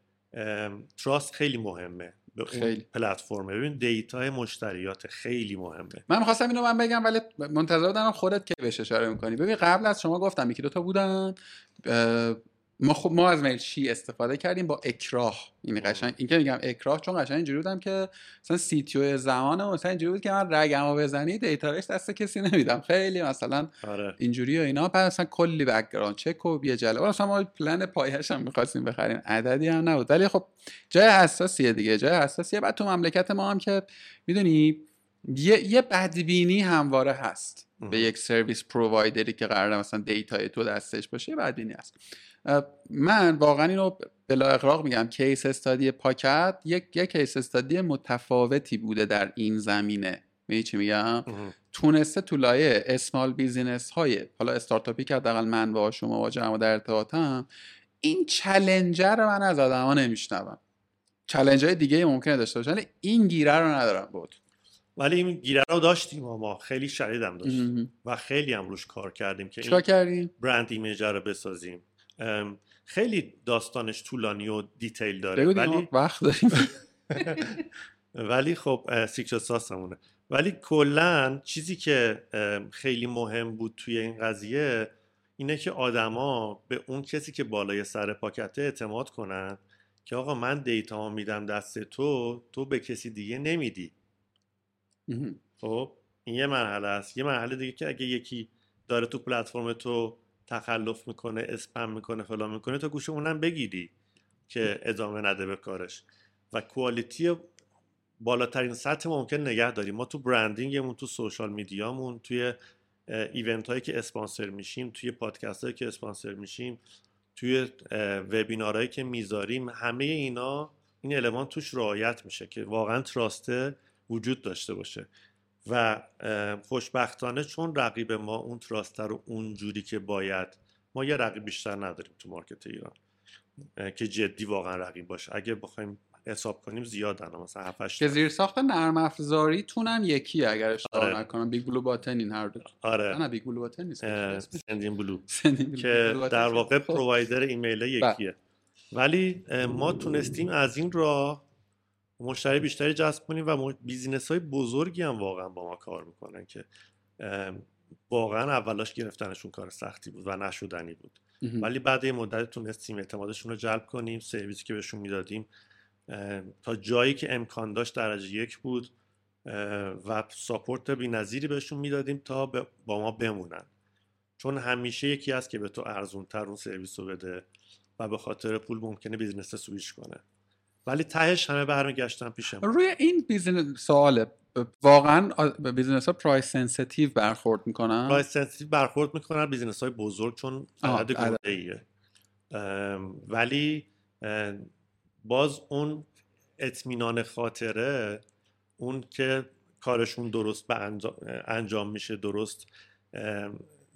trust خیلی مهمه. به خیلی. پلتفرم. ببین data مشتریات خیلی مهمه. من می‌خواستم اینو من بگم ولی منتظر بودم خودت که بهش اشاره می‌کنی. ببین قبل از شما گفتم یکی دو تا بودن ما خب ما از Mailchimp استفاده کردیم؟ با اکراه. این قشنگ این که میگم اکراه چون قشنگ اینجوری بودم که مثلا CTO مون مثلا اینجوری بود که من رگمو بزنی data دست کسی نمیدم. خیلی مثلا آره. اینجوری و اینا. بعد مثلا کلی background check و یه جلوه مثلا ما پلن پایش هم می‌خواستیم بخریم. عددی هم نبود. ولی خب جای حساسیه دیگه. جای حساسیه. بعد تو مملکت ما هم که می‌دونی یه, یه بدبینی همواره هست. به یک service provider ی که قرار مثلا data تو دستش باشه بدبینی هست. من واقعا اینو بلااغراق میگم. case study پاکت یک یک case study متفاوتی بوده در این زمینه. می چی میگم؟ تونسته تو لایه small business های حالا استارتاپی که حداقل من با شما با جمع در ارتباطم این challenge رو من از آدما نمیشنوم. challenge های دیگه ممکنه داشته باشن ولی این گیره رو ندارم بود ولی این گیره رو داشتیم و ما. خیلی شدیدم داشتیم. و خیلی هم روش کار کردیم که چیکار کردیم؟ brand image رو بسازیم. خیلی داستانش طولانی و detail داره ولی وقت داریم. *laughs* ولی خب secret sauce همونه ولی کلا چیزی که خیلی مهم بود توی این قضیه اینه که آدما به اون کسی که بالای سر پاکته اعتماد کنن که آقا من دیتا میدم دست تو تو به کسی دیگه نمیدی. خب این یه مرحله است. یه مرحله دیگه که اگه یکی داره تو پلتفرم تو تخلف می‌کنه اسپم می‌کنه فلان می‌کنه تو گوش اونم بگیری که ادامه نده به کارش. و کوالیتی بالاترین سطح ممکن نگه داریم. ما تو برندینگمون تو سوشال میدیامون توی event هایی که اسپانسر میشیم توی پادکست هایی که اسپانسر میشیم توی وبینارهایی که می‌ذاریم همه اینا این المان توش رعایت میشه که واقعا trust ه وجود داشته باشه. و خوشبختانه چون رقیب ما اون trust ه رو اونجوری که باید ما یه رقیب بیشتر نداریم تو market ایران که جدی واقعا رقیب باشه اگه بخوایم حساب کنیم زیادن مثلا 7 8 که زیر ساخت نرم افزاری تونم یکی اگر اشتباه آره. نکنم BigBlueButton این هر دو آره نه BigBlueButton نیست. Sendinblue. *laughs* که در؟ واقع خب. provider ایمیل یکیه ولی اه، ما تونستیم از این راه مشتری بیشتری جذب کنیم و business های بزرگی هم واقعا با ما کار می‌کنن که واقعا اولاش گرفتنشون کار سختی بود و نشدنی بود. ولی بعد یه مدت تونستیم اعتمادشون رو جلب کنیم سرویسی که بهشون می‌دادیم تا جایی که امکان داشت درجه یک بود و support بی‌نظیری بهشون می‌دادیم تا با ما بمونن. چون همیشه یکی هست که به تو ارزونتر اون سرویس رو بده و به خاطر پول ممکنه business switch کنه. ولی تهش همه برمیگشتن پیش ما روی این business سواله واقعا business ها price sensitive برخورد می‌کنن؟ price sensitive برخورد می‌کنن business های بزرگ چون عدد. گنده ایه ولی باز اون اطمینان خاطره اون که کارشون درست به انجام, انجام میشه درست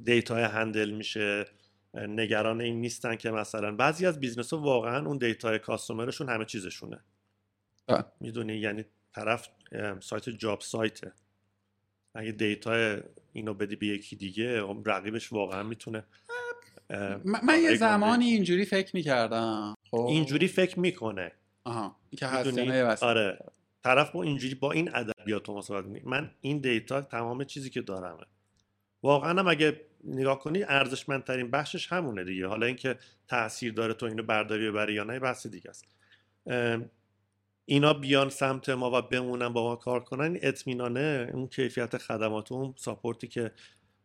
data handle میشه نگران این نیستن که مثلا بعضی از business ها واقعا اون data customer شون همه چیزشونه. می‌دونی؟ یعنی طرف سایت job site ه. اگه data اینو بدی به یکی دیگه خب رقیبش واقعا می‌تونه من, یه زمانی اینجوری فکر می‌کردم. خب. اینجوری فکر می‌کنه. آها. که آره. طرف با اینجوری با این ادبیات می‌کنه. من این دیتا تمام چیزی که دارمه. واقعا هم اگه نگاه کنی ارزشمندترین بخشش همونه دیگه. حالا اینکه تاثیر داره تو اینو برداری ببری یا نه بحث دیگه است. اینا بیان سمت ما و بمونن با ما کار کنن اطمینانه اون کیفیت خدمات اون ساپورتی که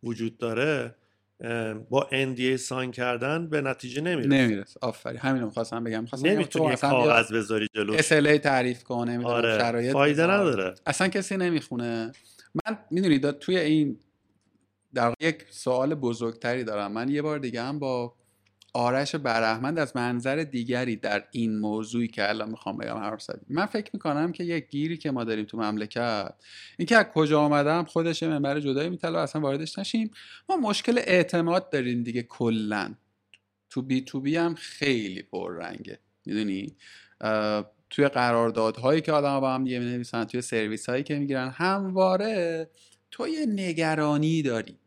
وجود داره با NDA ساین کردن به نتیجه نمی‌رسه. نمی‌رسه. آفرین. همین رو می‌خواستم بگم. می‌خواستم نمی‌تونی کاغذ بذاری جلوش SLA تعریف کن نمی‌دونم آره. شرایط فایده. نداره. اصلا کسی نمی‌خونه. من می‌دونید توی این در یک سوال بزرگتری دارم. من یه بار دیگه هم با آرش برحمند از منظر دیگری در این موضوعی که الان می‌خوام بگم حرف زدیم. من فکر می‌کنم که یک گیری که ما داریم تو مملکت اینکه از کجا آمدم خودش منبر جدایی میطلب اصلا واردش نشیم. ما مشکل اعتماد داریم دیگه کلا. تو بی تو بی هم خیلی پررنگه. می‌دونی؟ توی قراردادهایی که آدم با هم دیگه می‌نویسن توی سرویس هایی که می‌گیرن همواره تو یه نگرانی داری.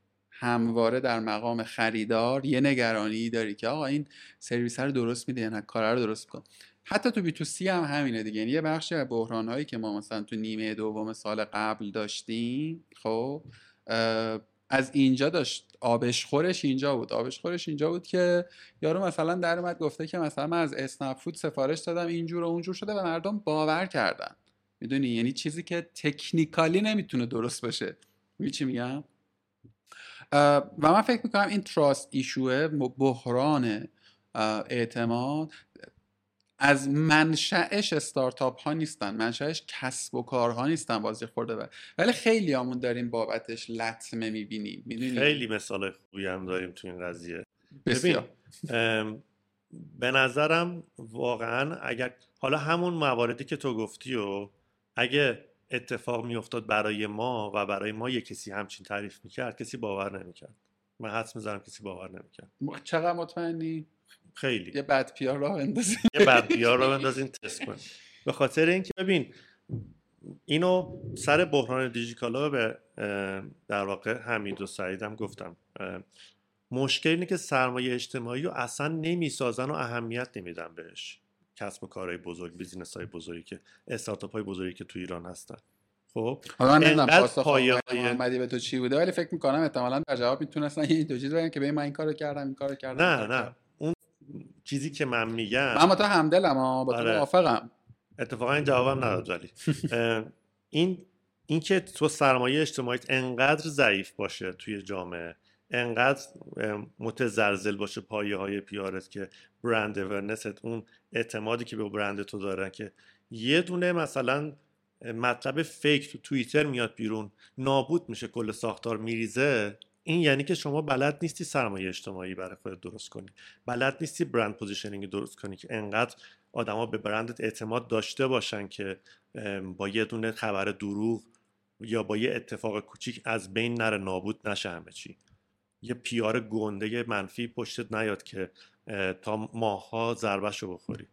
همواره در مقام خریدار یه نگرانی داری که آقا این سرویس رو درست میده یا نه کار رو درست می‌کنه. حتی تو بی تو سی هم همینه دیگه. یعنی یه بخشی از بحران هایی که ما مثلا تو نیمه دوم سال قبل داشتیم خب از اینجا داشت آبشخورش اینجا بود. آبشخورش اینجا بود که یارو مثلا در اومد گفته که مثلا من از اسنپ فود سفارش دادم اینجور و اونجور شده و مردم باور کردن. می‌دونی؟ یعنی چیزی که تکنیکالی نمی‌تونه درست باشه. می‌دونی چی میگم؟ و من فکر می‌کنم این تراست ایشوه بحران اعتماد از منشأش استارتاپ ها نیستن منشأش کسب و کارها نیستن بازی خورده بر. ولی خیلی همون داریم بابتش لطمه می‌بینیم می‌دونی؟ خیلی مثال خوبی هم داریم تو این قضیه. بسیار. به نظرم واقعا اگر حالا همون مواردی که تو گفتی و اگه اتفاق میافتاد برای ما و برای ما یه کسی همچین تعریف می‌کرد کسی باور نمی‌کرد. من حدس می‌زنم کسی باور نمی‌کرد. چقدر مطمئنی؟ خیلی. یه بد پیار راه بندازی یه بد پیار رو بندازین تست کنیم. به خاطر اینکه ببین اینو سر بحران دیجیکالا به در واقع حمید و سعیدم گفتم. مشکل اینه که سرمایه اجتماعی رو اصلا نمی‌سازن و اهمیت نمیدن بهش. کسب و کارهای بزرگ بیزینس های بزرگی که استارتاپ های بزرگی که تو ایران هستن. خب؟ حالا من نمی‌دونم پاسخ محمدی به تو چی بوده ولی فکر می‌کنم احتمالاً در جواب می‌تونستن یه دو چیز بگن که ببین من این کارو کردم این کارو کردم نه نه. اون چیزی که من میگم من با تو همدلم ها با تو آره. موافقم. اتفاقا این جوابم نداد ولی. *laughs* این اینکه تو سرمایه اجتماعیت انقدر ضعیف باشه توی جامعه انقدر متزلزل باشه پایه های پیارت که برند اورنست اون اعتمادی که به برند تو دارن که یه دونه مثلا مطلب فیک تو توییتر میاد بیرون نابود میشه کل ساختار میریزه این یعنی که شما بلد نیستی سرمایه اجتماعی برای خودت درست کنی. بلد نیستی brand positioning درست کنی که انقدر آدما به برندت اعتماد داشته باشن که با یه دونه خبر دروغ یا با یه اتفاق کوچیک از بین نره نابود نشه همه چی. یه PR گنده منفی پشتت نیاد که تا ماها ضربهشو بخوری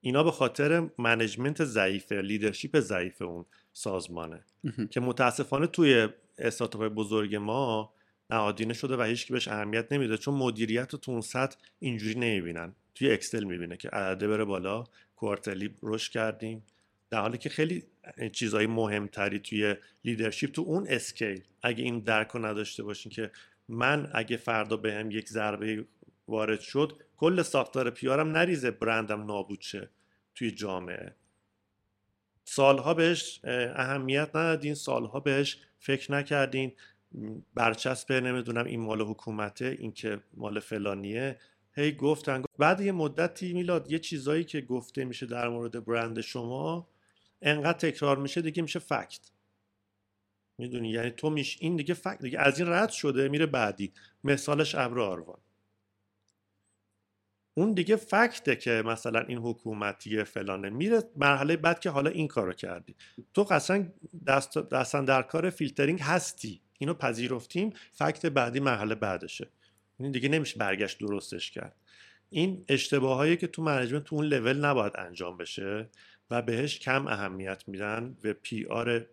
اینا به خاطر management ضعیف leadership ضعیف اون سازمانه. که متاسفانه توی استارتاپ بزرگ ما نهادینه شده و هیچ کی بهش اهمیت نمیده چون مدیریت رو تو اون سطح اینجوری نمی‌بینن. توی Excel می‌بینه که عدده بره بالا quarterly رشد کردیم. در حالی که خیلی چیزهای مهمتری توی leadership تو اون scale اگه این درک رو نداشته باشین که من اگه فردا بهم یک ضربه وارد شد کل ساختار PR م نریزه برندم نابود شه توی جامعه. سالها بهش اه، اهمیت ندادین سالها بهش فکر نکردین. برچسب نمی‌دونم این مال حکومته این که مال فلانیه. هی گفتن بعد یه مدتی میلاد یه چیزایی که گفته میشه در مورد برند شما انقدر تکرار میشه دیگه میشه فکت. می‌دونی؟ یعنی تو میش این دیگه فکت دیگه از این رد شده میره بعدی. مثالش ابر آروان. اون دیگه فکته که مثلا این حکومتی فلانه میره مرحله بعد که حالا این کارو کردی. تو اصلا دست دستت در کار فیلترینگ هستی. اینو پذیرفتیم fact بعدی مرحله بعدشه. این دیگه نمیشه برگشت درستش کرد. این اشتباهایی که تو management تو اون لول نباید انجام بشه و بهش کم اهمیت میدن به PR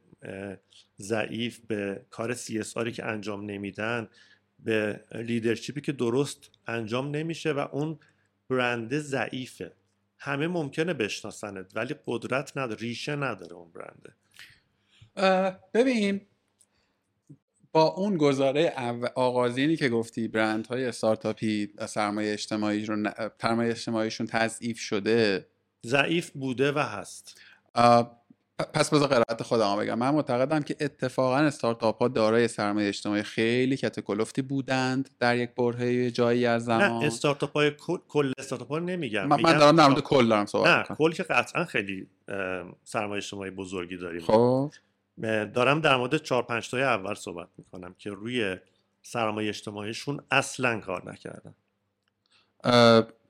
ضعیف به کار CSR ی که انجام نمیدن به leadership ی که درست انجام نمیشه و اون برنده ضعیفه. همه ممکنه بشناسنت ولی قدرت نداره ریشه نداره اون برنده. ببین با اون گزاره آغازینی که گفتی برند های استارتاپی سرمایه اجتماعی رو سرمایه اجتماعیشون تضعیف شده. ضعیف بوده و هست. پس بذار قرائت خودم بگم. من معتقدم که اتفاقا استارتاپ ها دارای سرمایه اجتماعی خیلی کتکلفتی بودند در یک برهه جایی از نه زمان. استارتاپ های کل استارتاپ ها نمیگم. من, من دارم در مورد کل دارم صحبت نه کل که قطعا خیلی سرمایه اجتماعی بزرگی داریم. خب. دارم در مورد چهار پنج تای اول صحبت می‌کنم که روی سرمایه اجتماعیشون اصلا کار نکردن.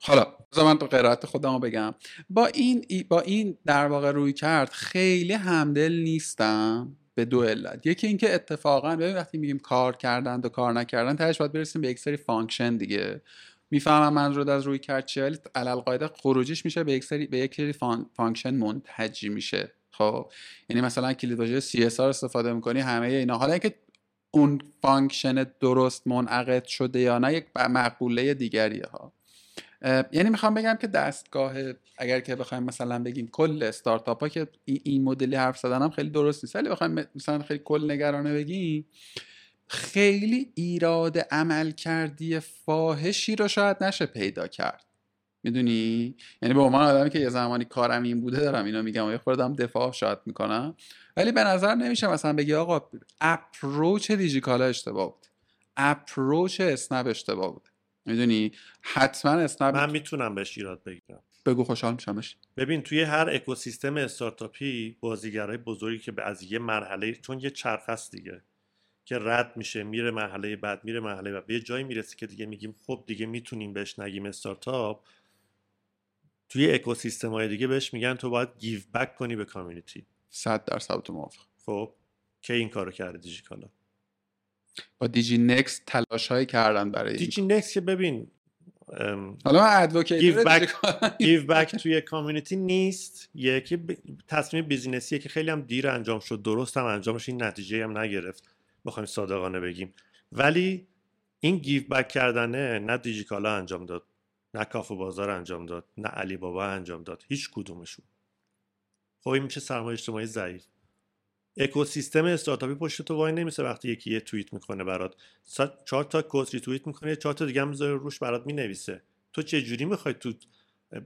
حالا من تو قرائت خودم رو بگم. با این ای- با این در واقع رویکرد خیلی همدل نیستم به دو علت. یکی اینکه اتفاقا ببین وقتی میگیم کار کردن و کار نکردن تهش باید برسیم به یک سری function دیگه. می‌فهمم منظور از رویکرد چیه ولی علی‌القاعده خروجیش میشه به یک سری به یک سری func- function منتهی میشه. خب یعنی مثلا کلید واژه CSR استفاده می‌کنی همه اینا. حالا اینکه اون function درست منعقد شده یا نه یک مقوله دیگریه ها. یعنی می‌خوام بگم که دستگاه اگر که بخوایم مثلا بگیم کل استارتاپ ها که این- مدلی حرف زدن هم خیلی درست نیست. ولی بخوایم مثلا خیلی کل نگرانه بگیم خیلی ایراد عمل کردی فاحشی رو شاید نشه پیدا کرد. می‌دونی؟ یعنی به عنوان آدمی که یه زمانی کارم این بوده دارم اینو میگم و یه خوردم دفاع شاید می‌کنم. ولی به نظر نمیشه مثلا بگی آقا اپروچ دیجیکالا اشتباه بود. اپروچ اسنپ اشتباه بود. می‌دونی؟ حتما اسنپ من می‌تونم بهش ایراد بگیرم. بگو خوشحال میشمش. ببین توی هر اکوسیستم استارتاپی بازیگرای بزرگی که از یه مرحله چون یه چرخ دیگه که رد میشه میره مرحله بعد میره مرحله بعد. به یه جایی می‌رسه که دیگه میگیم خب دیگه می‌تونیم بهش نگیم استارتاپ توی اکوسیستم های دیگه بهش میگن تو باید give back کنی به community. صد درصد تو موافق خب که این کارو کرده دیجیکالا؟ با دیجی نکست تلاش هایی کردن برای دیجی نکست که ببین حالا من advocate give back give back توی community نیست. یکی ب... تصمیم بیزینسیه که خیلی هم دیر انجام شد. درست هم انجامش این نتیجه هم نگرفت. بخوایم صادقانه بگیم. ولی این گیو بک کردنه نه دیجیکالا انجام داد نه کافو بازار انجام داد نه علی بابا انجام داد. هیچ کدومشون. خب این میشه سرمایه اجتماعی ضعیف. اکوسیستم استارتاپی پشت تو وای نمیسه وقتی یکی یه توییت می‌کنه برات. چهار تا کوت توییت می‌کنه چهار تا دیگه هم می‌ذاره روش برات می‌نویسه. تو چه جوری می‌خوای تو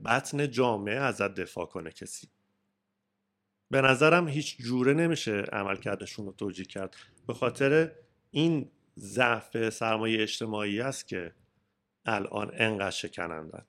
بطن جامعه ازت دفاع کنه کسی؟ به نظرم هیچ جوره نمیشه عملکردشون رو توجیه کرد. به خاطر این ضعف سرمایه اجتماعی است که الان انقدر شکنندن.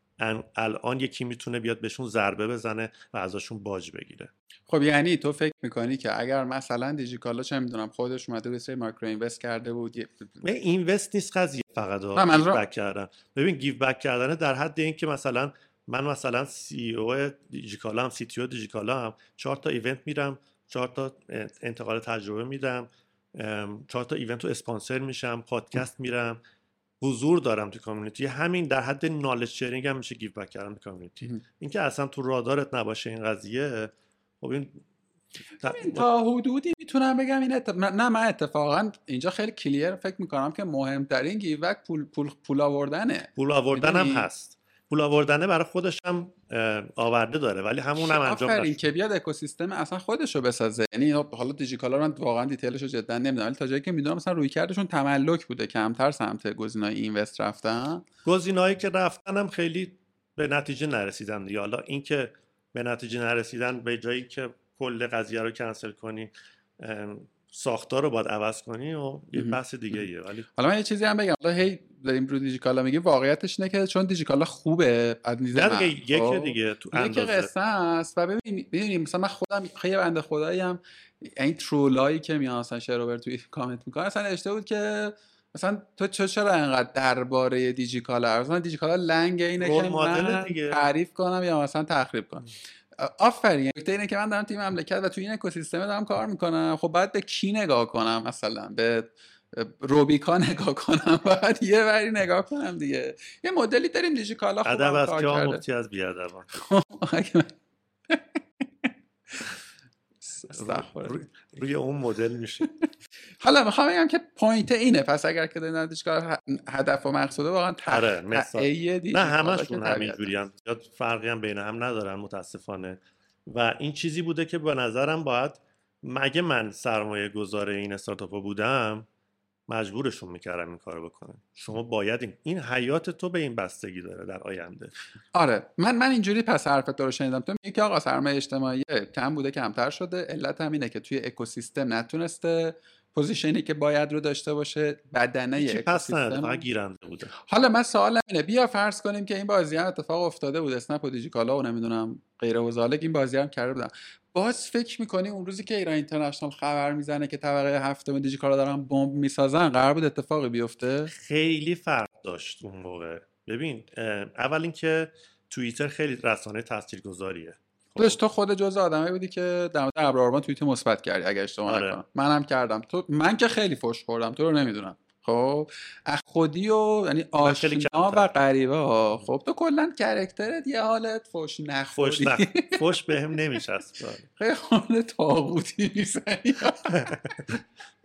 الان یکی می‌تونه بیاد بهشون ضربه بزنه و ازشون باج بگیره. خب یعنی تو فکر می‌کنی که اگر مثلا دیجیکالا چه می‌دونم خودش اومده به سری مایکرو اینوست کرده بود نه invest نیست قضیه. فقط give back کردن. ببین give back کردن در حد این که مثلا من مثلا CEO دیجیکالا هم CTO دیجیکالا هم چهار تا event میرم چهار تا انتقال تجربه میدم چهار تا event رو اسپانسر میشم پادکست میرم. حضور دارم تو community. همین در حد knowledge sharing هم میشه give back کردن تو community. اینکه اصلا تو رادارت نباشه این قضیه خب این تا حدودی می‌تونم بگم این نه من اتفاقا اینجا خیلی کلیر فکر می‌کنم که مهمترین گیوک پول پول پول آوردنه. پول آوردن هم هست. پول آوردنه برای خودش هم آورده داره ولی همون هم انجام این که بیاد اکوسیستم اصلا خودش رو بسازه. یعنی حالا دیجیکالا رو من واقعا دیتیلش رو جدا نمی‌دونم ولی تا جایی که می‌دونم مثلا روی کردشون تملک بوده کمتر سمت گزینه‌های اینوست رفتن. گزینه‌هایی که رفتن هم خیلی به نتیجه نرسیدن دیگه. حالا اینکه به نتیجه نرسیدن به جایی که کل قضیه رو کنسل کنی ساختار رو باید عوض کنی و یه بحث دیگه ایه ولی حالا من یه چیزی هم بگم. حالا هی داریم رو دیجیکالا میگه واقعیتش اینه که چون دیجیکالا خوبه از دیگه یک خب؟ دیگه تو اندازه. یک قصه است. و ببینیم مثلا من خودم خیلی بنده خدایی هم. این ترولایی که میان مثلا شروور توی کامنت می‌کنه اصلا نوشته بود که مثلا تو چه چرا انقدر درباره دیجیکالا؟ مثلا دیجیکالا لنگ اینه که من تعریف کنم یا مثلا تخریب کنم. آفرین. نکته اینه که من دارم تو این مملکت و توی این اکوسیستم دارم کار می‌کنم. خب باید به کی نگاه کنم مثلا؟ به روبیکا *laughs* نگاه کنم. باید یه وری نگاه کنم دیگه. یه مدلی داریم دیجیکالا خوب ادب از از بی‌ادبان؟ *laughs* روی اون مدل میشه *laughs* حالا می‌خوام بگم که point اینه. پس اگر که در کار هدف و مقصوده واقعا آره نه همشون همینجوری هم. فرقی هم بین هم ندارن متاسفانه. و این چیزی بوده که به نظرم باید مگه من سرمایه گذار این استارتاپ بودم؟ مجبورشون می‌کردم این کارو بکنن. شما باید این این حیات تو به این بستگی داره در آینده. آره. من من اینجوری پس حرفت رو شنیدم. تو میگی که آقا سرمایه اجتماعی کم بوده کمتر شده. علت هم اینه که توی اکوسیستم نتونسته position ی که باید رو داشته باشه بدنه پس نه گیرنده بوده. حالا من سوال اینه. بیا فرض کنیم که این بازی هم اتفاق افتاده بود. اسنپ و دیجیکالا و نمی‌دونم غیره و این بازی هم کرده بودن. باز فکر می‌کنی اون روزی که ایران اینترنشنال خبر می‌زنه که طبقه هفتم دیجیکالا دارن بمب می‌سازن قرار بود اتفاقی بیفته؟ خیلی فرق داشت اون موقع. ببین اول اینکه توییتر خیلی رسانه تاثیرگذاریه. خب. تو خود جزو آدمایی بودی که در مورد ابرآروان توییت مثبت کردی اگه اشتباه آره. نکنم. منم کردم. تو من که خیلی فوش خوردم تو رو نمی‌دونم. خب خودی و یعنی آشنا و غریبه ها. خب تو کلا کرکترت یه حالت فوش نخوری. فوش, نخ... فوش بهم نمیچسب خیلی حال تاغوتی می‌زنی.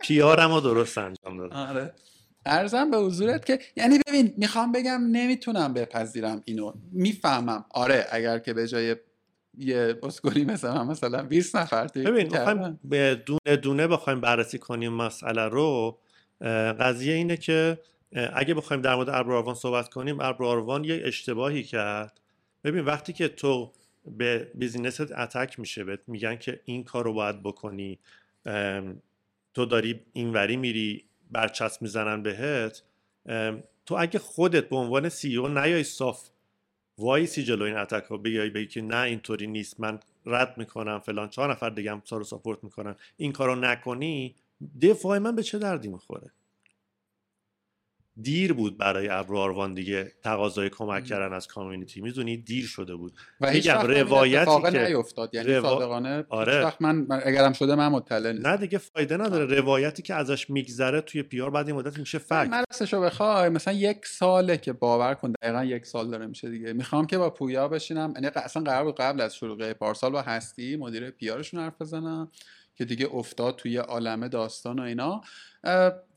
پیارم رو درست انجام دادم. آره. ارزم به حضورت که یعنی ببین می‌خوام بگم نمی‌تونم بپذیرم اینو. می‌فهمم. آره اگر که به جای یه اسکولی مثل من مثلا 20 نفر ببین به دونه دونه بخوایم بررسی کنیم مسئله رو قضیه اینه که اگه بخوایم در مورد ابرآروان صحبت کنیم ابرآروان یه اشتباهی کرد. ببین وقتی که تو به business ت attack میشه بهت میگن که این کار رو باید بکنی تو داری اینوری میری برچسب می‌زنن بهت تو اگه خودت به عنوان CEO نیای صاف وایسی جلو این attack ها بیای بگی که نه اینطوری نیست من رد می‌کنم فلان چهار نفر دیگه هم رو ساپورت می‌کنن. این کارو نکنی دفاع من به چه دردی می‌خوره؟ دیر بود برای ابرو آروان دیگه تقاضای کمک کردن از کامیونیتی. می‌دونی؟ دیر شده بود. و هیچ وقت روایتی که نیفتاد. یعنی روا- صادقانه آره. وقت من من- اگرم شده من مطلع نیستم. نه دیگه فایده نداره. روایتی که ازش میگذره توی پیار بعد این مدت میشه فکت. من راستشو بخوای مثلا یک ساله که باور کن دقیقا یک سال داره میشه دیگه. می‌خوام که با پویا بشینم. یعنی اصلا قرار بود قبل از شروع پارسال با هستی مدیر پیارشون حرف بزنم. که دیگه افتاد توی عالمه داستان و اینا.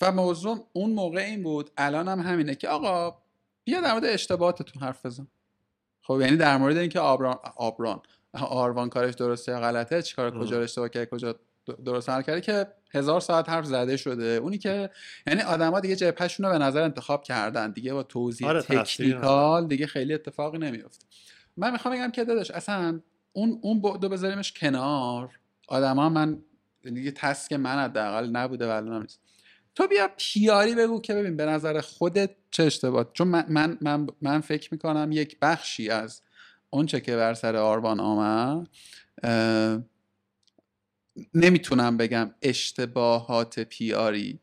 و موضوع اون موقع این بود الان هم همینه که آقا بیا در مورد اشتباهاتتون حرف بزن. خب یعنی در مورد اینکه آبران آبران آروان کارش درسته یا غلطه چیکار. کجا اشتباه کرده کجا درست عمل کرده که هزار ساعت حرف زده شده. اونی که یعنی آدما دیگه جبهشون رو به نظر انتخاب کردن. دیگه با توضیح آره، تکنیکال دیگه خیلی اتفاقی نمیفته من می‌خوام بگم که داداش اصلا اون اون بعدو بذاریمش کنار. آدما من دیگه تسک من حداقل نبوده و الان هم نیست. تو بیا پیاری بگو که ببین به نظر خودت چه اشتباه چون من من من, من فکر می‌کنم یک بخشی از اونچه که بر سر آروان آمد نمی‌تونم بگم اشتباهات پیاری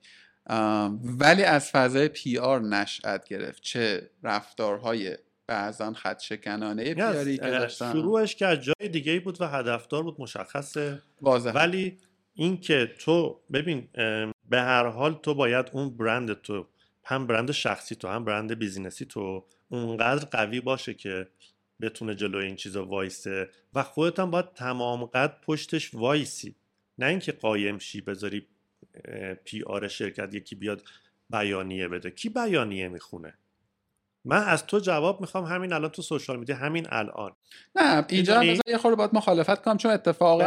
ولی از فضای پی آر نشأت گرفت. چه رفتارهای بعضا خط شکنانه PR ی که داشتن. شروعش که از جای دیگه ای بود و هدفدار بود مشخصه. واضح ولی اینکه تو ببین به هر حال تو باید اون برند تو هم برند شخصی تو هم برند business ی تو اونقدر قوی باشه که بتونه جلوی این چیزا وایسه و خودت هم باید تمام قد پشتش وایسی. نه اینکه قایم شی بذاری PR شرکت یکی بیاد بیانیه بده. کی بیانیه می‌خونه؟ من از تو جواب می‌خوام همین الان تو سوشال میدیا همین الان. نه اینجا هم یه خورده باید مخالفت کنم چون اتفاقا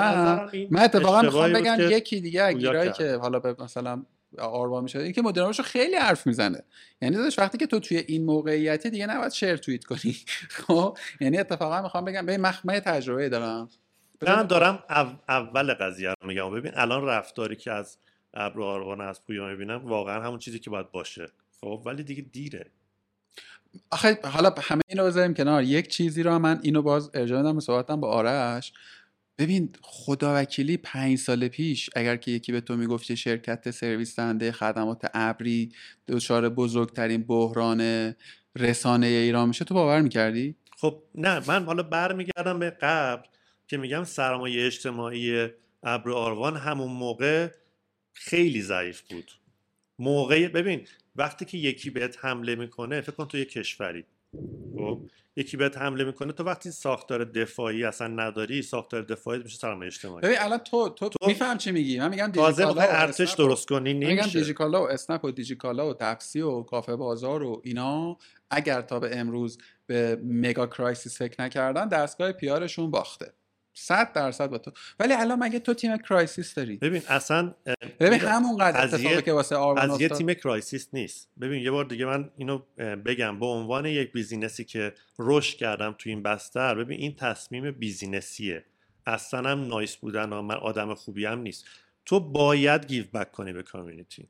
من اتفاقا می‌خوام بگم یکی دیگه گیرایی. که حالا به مثلا آروا میشه این که مدیرامش خیلی حرف می‌زنه. یعنی داداش وقتی که تو توی این موقعیتی دیگه نباید شیر توییت کنی. *laughs* خب؟ یعنی اتفاقا می‌خوام بگم ببین من تجربه دارم. من دارم او- اول قضیه رو میگم. ببین الان رفتاری که از ابر آروان از پویا می‌بینم واقعا همون چیزی که باید باشه. خب؟ ولی دیگه دیره. آخه حالا همه اینو بذاریم کنار. یک چیزی رو من اینو باز ارجاع دادم به صحبتم با آرش. ببین خدا وکیلی پنج سال پیش اگر که یکی به تو می‌گفت شرکت سرویس دهنده خدمات ابری دچار بزرگترین بحران رسانه ایران میشه تو باور می‌کردی؟ خب نه من حالا برمیگردم به قبل که میگم سرمایه اجتماعی ابر آروان همون موقع خیلی ضعیف بود. موقع ببین وقتی که یکی بهت حمله می‌کنه فکر کن تو یه کشوری خب؟ یکی بهت حمله می‌کنه تو وقتی ساختار دفاعی اصلا نداری ساختار دفاعی میشه سرمایه اجتماعی. ببین الان تو تو, تو- میفهم چی میگی؟ من میگم دیجیکالا ارتش درست کنی من میگم نمیشه. دیجیکالا و اسنپ و دیجیکالا و تپسی و کافه بازار و اینا اگر تا به امروز به mega crisis فکر نکردن دستگاه PR شون باخته. صد درصد با تو. ولی الان مگه تو تیم crisis داری؟ ببین اصلا ببین همونقدر از اتفاقی که واسه از یه تیم crisis نیست. ببین یه بار دیگه من اینو بگم به عنوان یک business ی که رشد کردم تو این بستر ببین این تصمیم business یه. اصلا هم nice بودن و من آدم خوبی هم نیست. تو باید give back کنی به community.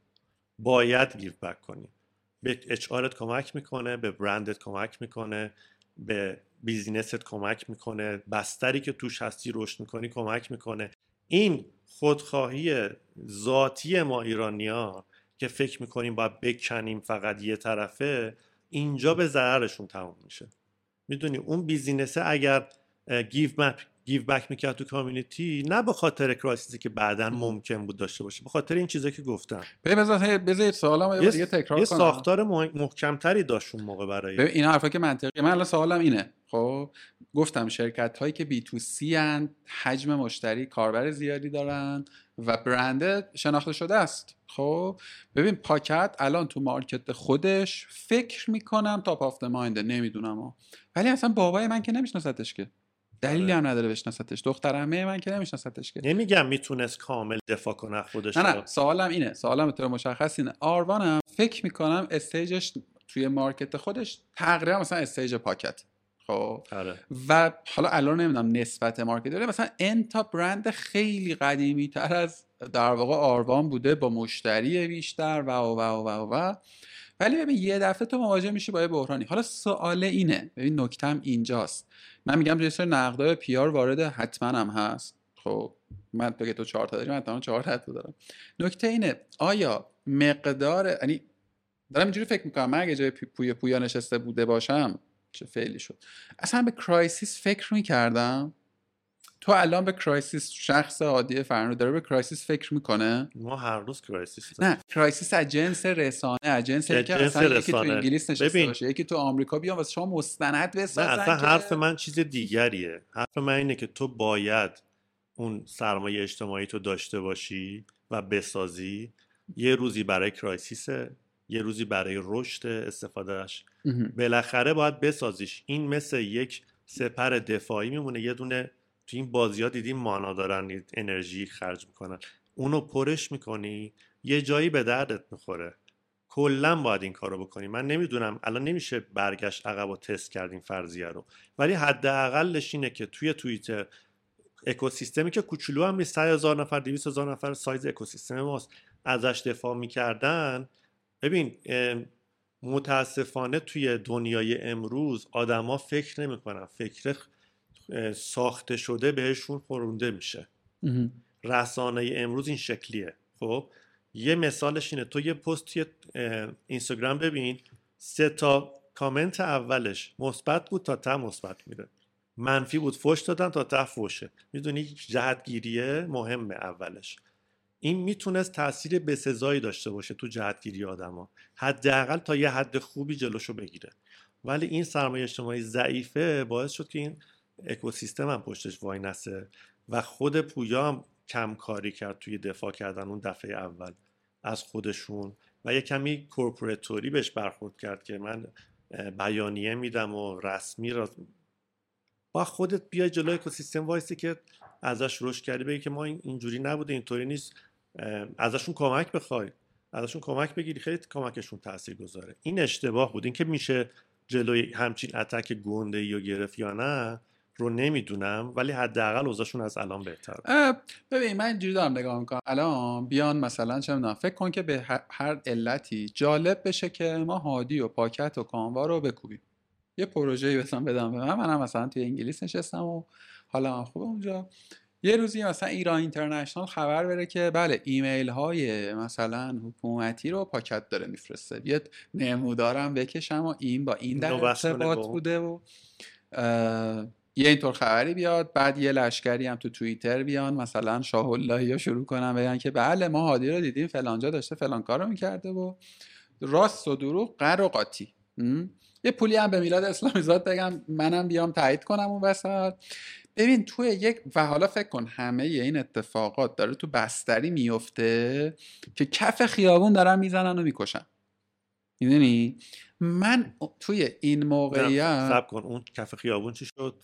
باید give back کنی. به H کمک می‌کنه به برندت کمک می‌کنه به business ت کمک می‌کنه بستری که توش هستی رشد می‌کنی کمک می‌کنه. این خودخواهی ذاتی ما ایرانیا که فکر می‌کنیم باید بکنیم فقط یه طرفه اینجا به ضررشون تموم میشه. می‌دونی اون business ه اگر give back give back می‌کرد تو community نه به خاطر crisis ی که بعدا ممکن بود داشته باشه به خاطر این چیزایی که گفتم. بذار بذار سوالم یه دیگه تکرار یه کنم. ساختار مح- محکمتری داشت اون موقع برای این حرفا که منطقی من الان سوالم اینه. خب گفتم شرکت هایی که B to C ان حجم مشتری کاربر زیادی دارن و برند شناخته شده است. خب ببین پاکت الان تو market خودش فکر می‌کنم top of mind ه نمی‌دونم ها. ولی اصلا بابای من که نمیشناستش که. دلیلی آره. هم نداره بشناستش. دختر عمه من که نمیشناستش که. نمیگم می‌تونست کامل دفاع کنه خودش نه نه. سوالم اینه. سوالم به طور مشخص اینه. آروانم. فکر می‌کنم stage ش توی مارکت خودش تقریبا مثلا استیج پاکت. خب. آره. و حالا الان نمی‌دونم نسبت مارکت داره. مثلا انتا برند خیلی قدیمی تر از در واقع آروان بوده با مشتری بیشتر و و و و و ولی ببین یه دفعه تو مواجه میشی با یه بحرانی. حالا سوال اینه. ببین نکتم اینجاست. من میگم یه سری نقدای پیار وارد حتما هم هست. خب من تو که تو چهار تا داری من تمام چهار تا دارم. نکته اینه آیا مقدار یعنی دارم اینجوری فکر می‌کنم من اگه جای پویا پویا نشسته بوده باشم چه فعلی شد اصلا به crisis فکر می‌کردم تو الان به crisis شخص عادی فرنود داره به crisis فکر می‌کنه ما هر روز crisis نه crisis از جنس رسانه از جنس از که اصلا یکی تو. انگلیس نشسته ببین. باشه یکی تو آمریکا بیان واسه شما مستند نه بسازن اصلا که- حرف من چیز دیگریه حرف من اینه که تو باید اون سرمایه اجتماعی تو داشته باشی و بسازی یه روزی برای کرایسیسه یه روزی برای رشد استفادهش. بالاخره باید بسازیش. این مثل یک سپر دفاعی میمونه. یه دونه تو این بازی ها دیدیم مانا دارن انرژی خرج می‌کنن. اونو پرش می‌کنی یه جایی به دردت می‌خوره. کلا باید این کارو بکنی. من نمی‌دونم الان نمیشه برگشت عقب و تست کرد این فرضیه رو. ولی حداقلش اینه که توی توییتر اکوسیستمی که کوچولو هم نیست 100 هزار نفر 200 هزار نفر سایز اکوسیستم ماست ازش دفاع می‌کردن. ببین متاسفانه توی دنیای امروز آدما فکر نمی‌کنن. فکر ساخته شده بهشون خورونده میشه. رسانه امروز این شکلیه. خب یه مثالش اینه. تو یه پست توی اینستاگرام ببین سه تا کامنت اولش مثبت بود تا ته مثبت میره. منفی بود فوش دادن تا ته فوشه می‌دونی جهتگیریه؟ مهمه اولش. این می‌تونست تاثیر بسزایی داشته باشه تو جهتگیری آدما. حداقل تا یه حد خوبی جلوشو بگیره. ولی این سرمایه اجتماعی ضعیفه باعث شد که این اکوسیستم هم پشتش وای نسه و خود پویا هم کم کاری کرد توی دفاع کردن اون دفعه اول از خودشون و یه کمی کورپوراتوری بهش برخورد کرد که من بیانیه میدم و رسمی را با خودت بیای جلوی اکوسیستم وایسی که ازش رشد کردی بگی که ما این- اینجوری نبوده اینطوری نیست. ازشون کمک بخوای ازشون کمک بگیری خیلی کمکشون تاثیر گذاره این اشتباه بود. اینکه میشه جلوی همچین اتک گنده ای رو گرفت یا نه رو نمی‌دونم ولی حداقل اوضاعشون از الان بهتر ببین من اینجوری دارم نگاه می‌کنم. الان بیان مثلا چه می‌دونم فکر کن که به هر- علتی جالب بشه که ما هادی و پاکت و کانوا رو بکوبیم. یه پروژه‌ای مثلا بدم به من. منم مثلا توی انگلیس نشستم و حالا خوبه اونجا. یه روزی مثلا ایران اینترنشنال خبر بره که بله ایمیل های مثلا حکومتی رو پاکت داره میفرسته یه نمودارم بکشم و این با این در ارتباط. بوده و یه اینطور خبری بیاد بعد یه لشکری هم تو توییتر بیان مثلا شاه اللهی یا شروع کنن بگن که بله ما هادی رو دیدیم فلانجا داشته فلان کار رو می‌کرده و راست و دروغ قر و قاطی؟ یه پولی هم به میلاد اسلامی زاد بگم منم بیام تایید کنم اون وسط ببین توی یک و حالا فکر کن همه این اتفاقات داره تو بستری میفته که کف خیابون دارن می‌زنن و می‌کشن. می‌دونی؟ من توی این موقعیت سب کن. اون کف خیابون چی شد؟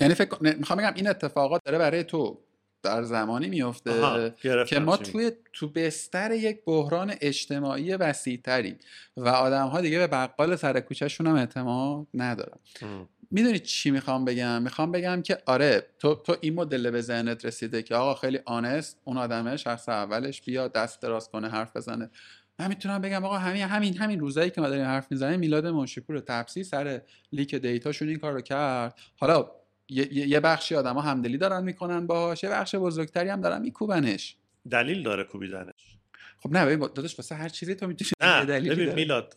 یعنی فکر کن- می‌خوام بگم این اتفاقات داره برای تو در زمانی میفته که ما. توی تو بستر یک بحران اجتماعی وسیعتری و آدم ها دیگه به بقال سر کوچهشون هم اعتماد ندارن. ام. می‌دونی چی می‌خوام بگم؟ می‌خوام بگم که آره تو تو این مدل به ذهنت رسیده که آقا خیلی آنست اون آدمه شخص اولش بیا دست دراز کنه حرف بزنه. من می‌تونم بگم آقا همین همین همین روزایی که ما داریم حرف می‌زنیم میلاد منشیپور تپسی سر لیک دیتاشون این کار رو کرد. حالا یه, یه- بخشی آدما همدلی دارن می‌کنن باهاش یه بخش بزرگتری هم دارن میکوبنش. دلیل داره کوبیدنش. خب نه ببین داداش واسه هر چیزی تو می‌تونی دلیلی ببین. میلاد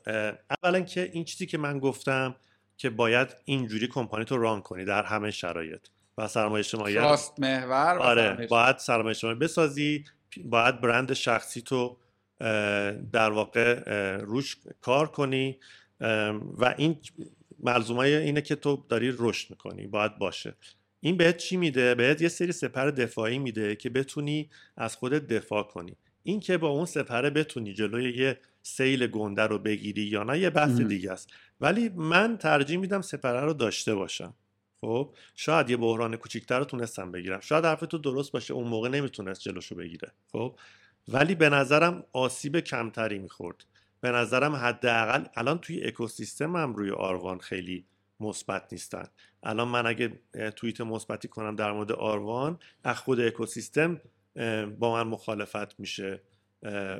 اولا که این چیزی که من گفتم که باید اینجوری کمپانی تو ران کنی در همه شرایط. و سرمایه اجتماعی راست محور آره سرمایه باید سرمایه اجتماعی بسازی باید برند شخصی تو در واقع روش کار کنی و این ملزومای اینه که تو داری رشد می‌کنی باید باشه. این بهت چی میده؟ بهت یه سری سپر دفاعی میده که بتونی از خودت دفاع کنی. این که با اون سپره بتونی جلوی یه سیل گنده رو بگیری یا نه یه بحث. دیگه است. ولی من ترجیح میدم سپره رو داشته باشم. خب شاید یه بحران کوچیکتر رو تونستم بگیرم. شاید حرف تو درست باشه اون موقع نمی‌تونست جلوشو بگیره. خب ولی به نظرم آسیب کمتری می‌خورد. به نظرم حداقل الان توی اکوسیستم هم روی آروان خیلی مثبت نیستن. الان من اگه توییت مثبتی کنم در مورد آروان از خود اکوسیستم با من مخالفت میشه.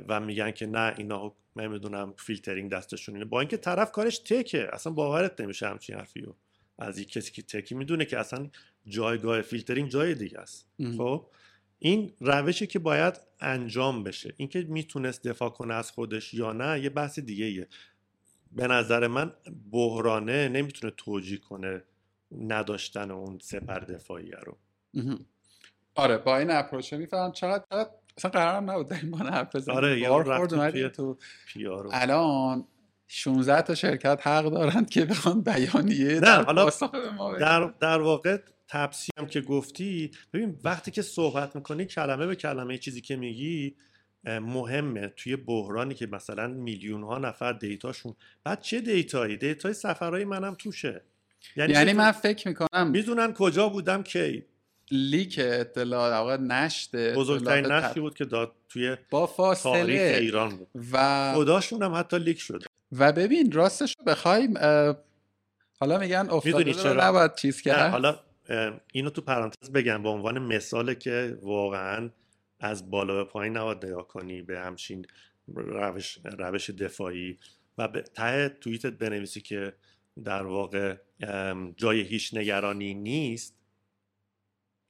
و میگن که نه اینا نمی‌دونم فیلترینگ دستشون اینه. با اینکه طرف کارش tech ه اصلا باورت نمیشه همچین حرفی رو از یک کسی که tech ی می‌دونه که اصلا جایگاه فیلترینگ جای دیگه است. خب؟ این روشی که باید انجام بشه. اینکه می‌تونست دفاع کنه از خودش یا نه یه بحث دیگه ایه. به نظر من بحرانه نمی‌تونه توجیه کنه نداشتن اون سپر دفاعیه رو. آره با این اپروچه میفهم چقدر چقدر اصلا قرارم نبود در این بانه حرف بزنیم. آره یا بار خورد رفتیم اومدیم توی تو پیارو الان 16 تا شرکت حق دارند که بخوان بیانیه نه، در حالا ما. در, در واقع تپسی هم که گفتی ببین وقتی که صحبت می‌کنی کلمه به کلمه چیزی که میگی مهمه. توی بحرانی که مثلا میلیون ها نفر دیتاشون بعد چه دیتایی؟ دیتای سفرهای منم توشه. یعنی بدون- من فکر می‌کنم می‌دونن کجا بودم کی؟ leak اطلاع در واقع نشت بزرگترین نشتی بود که داد توی با تاریخ فاصله ایران بود. و خداشون هم حتی leak شده. و ببین راستش رو بخوایم حالا میگن افتاده چرا؟ نباید چیز کرد؟ حالا اینو تو پرانتز بگم به عنوان مثاله که واقعا از بالا به پایین نباید نگاه کنی به همچین روش, روش دفاعی و به ته توییتت بنویسی که در واقع جای هیچ نگرانی نیست.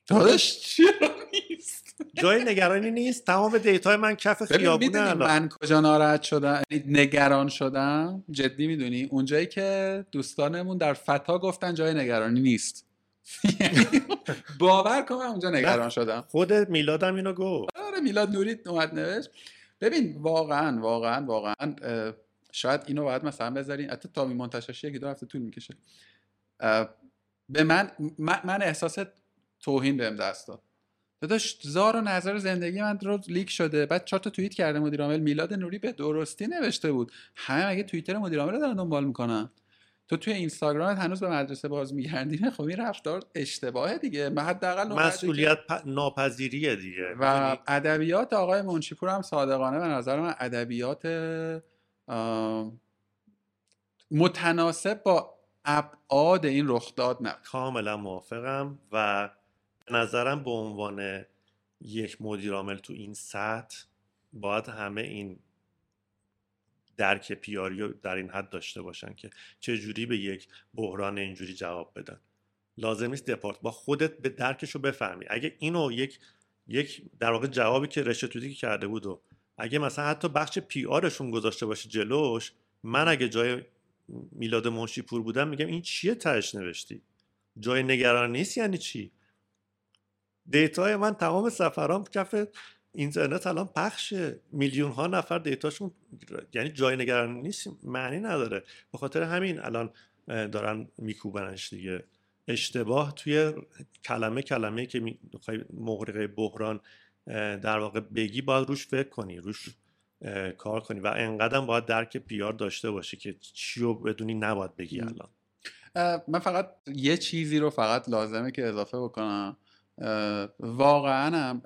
داداش چرا نیست؟ جای نگرانی نیست. تمام دیتای من کف خیابونه الان. من کجا ناراحت شدم؟ یعنی نگران شدم؟ جدی می‌دونی؟ اونجایی که دوستانمون در فتا گفتن جای نگرانی نیست. *laughs* یعنی باور کن من اونجا نگران شدم. خود میلادم اینو گفت. آره میلاد نوری اومد نوشت. ببین واقعا واقعا واقعا شاید اینو باید مثلا بذارین. حتی تا منتشر یکی دو هفته طول می‌کشه. به من, من احساس توهین بهم دست داد. داداش زار و نظر زندگی من رو لیک شده. بعد چهار تا توییت کرده مدیر عامل. میلاد نوری به درستی نوشته بود. همه مگه توییتر مدیر عامل رو دارن دنبال می‌کنن؟ تو توی اینستاگرامت هنوز به مدرسه باز میگردی خب این رفتار اشتباهه دیگه. من حداقل مسئولیت پ- ناپذیریه دیگه. و می‌دونی؟ ادبیات آقای منشیپور هم صادقانه به نظر من ادبیات متناسب با ابعاد این رخداد نبود. کاملا موافقم و نظرم به عنوان یک مدیر عامل تو این سطح باید همه این درک پیاری رو در این حد داشته باشن که چه جوری به یک بحران اینجوری جواب بدن. لازم نیست دپارت با خودت به درکش رو بفهمی. اگه اینو یک یک در واقع جوابی که رشته توتی کرده بود و اگه مثلا حتی بخش پی آرشون گذاشته باشه جلوش من اگه جای میلاد منشی پور بودم میگم این چیه تهش نوشتی؟ جای نگران نیست یعنی چی؟ دیتای من تمام سفرام کف اینترنت الان پخشه میلیون ها نفر دیتاشون یعنی جای نگرانی نیست معنی نداره. به خاطر همین الان دارن میکوبنش دیگه. اشتباه توی کلمه کلمه که می‌خوای مغرقه بحران در واقع بگی باید روش فکر کنی روش کار کنی و انقدر باید درک پیار داشته باشی که چی رو بدونی نباید بگی. الان. من فقط یه چیزی رو فقط لازمه که اضافه بکنم. واقعا هم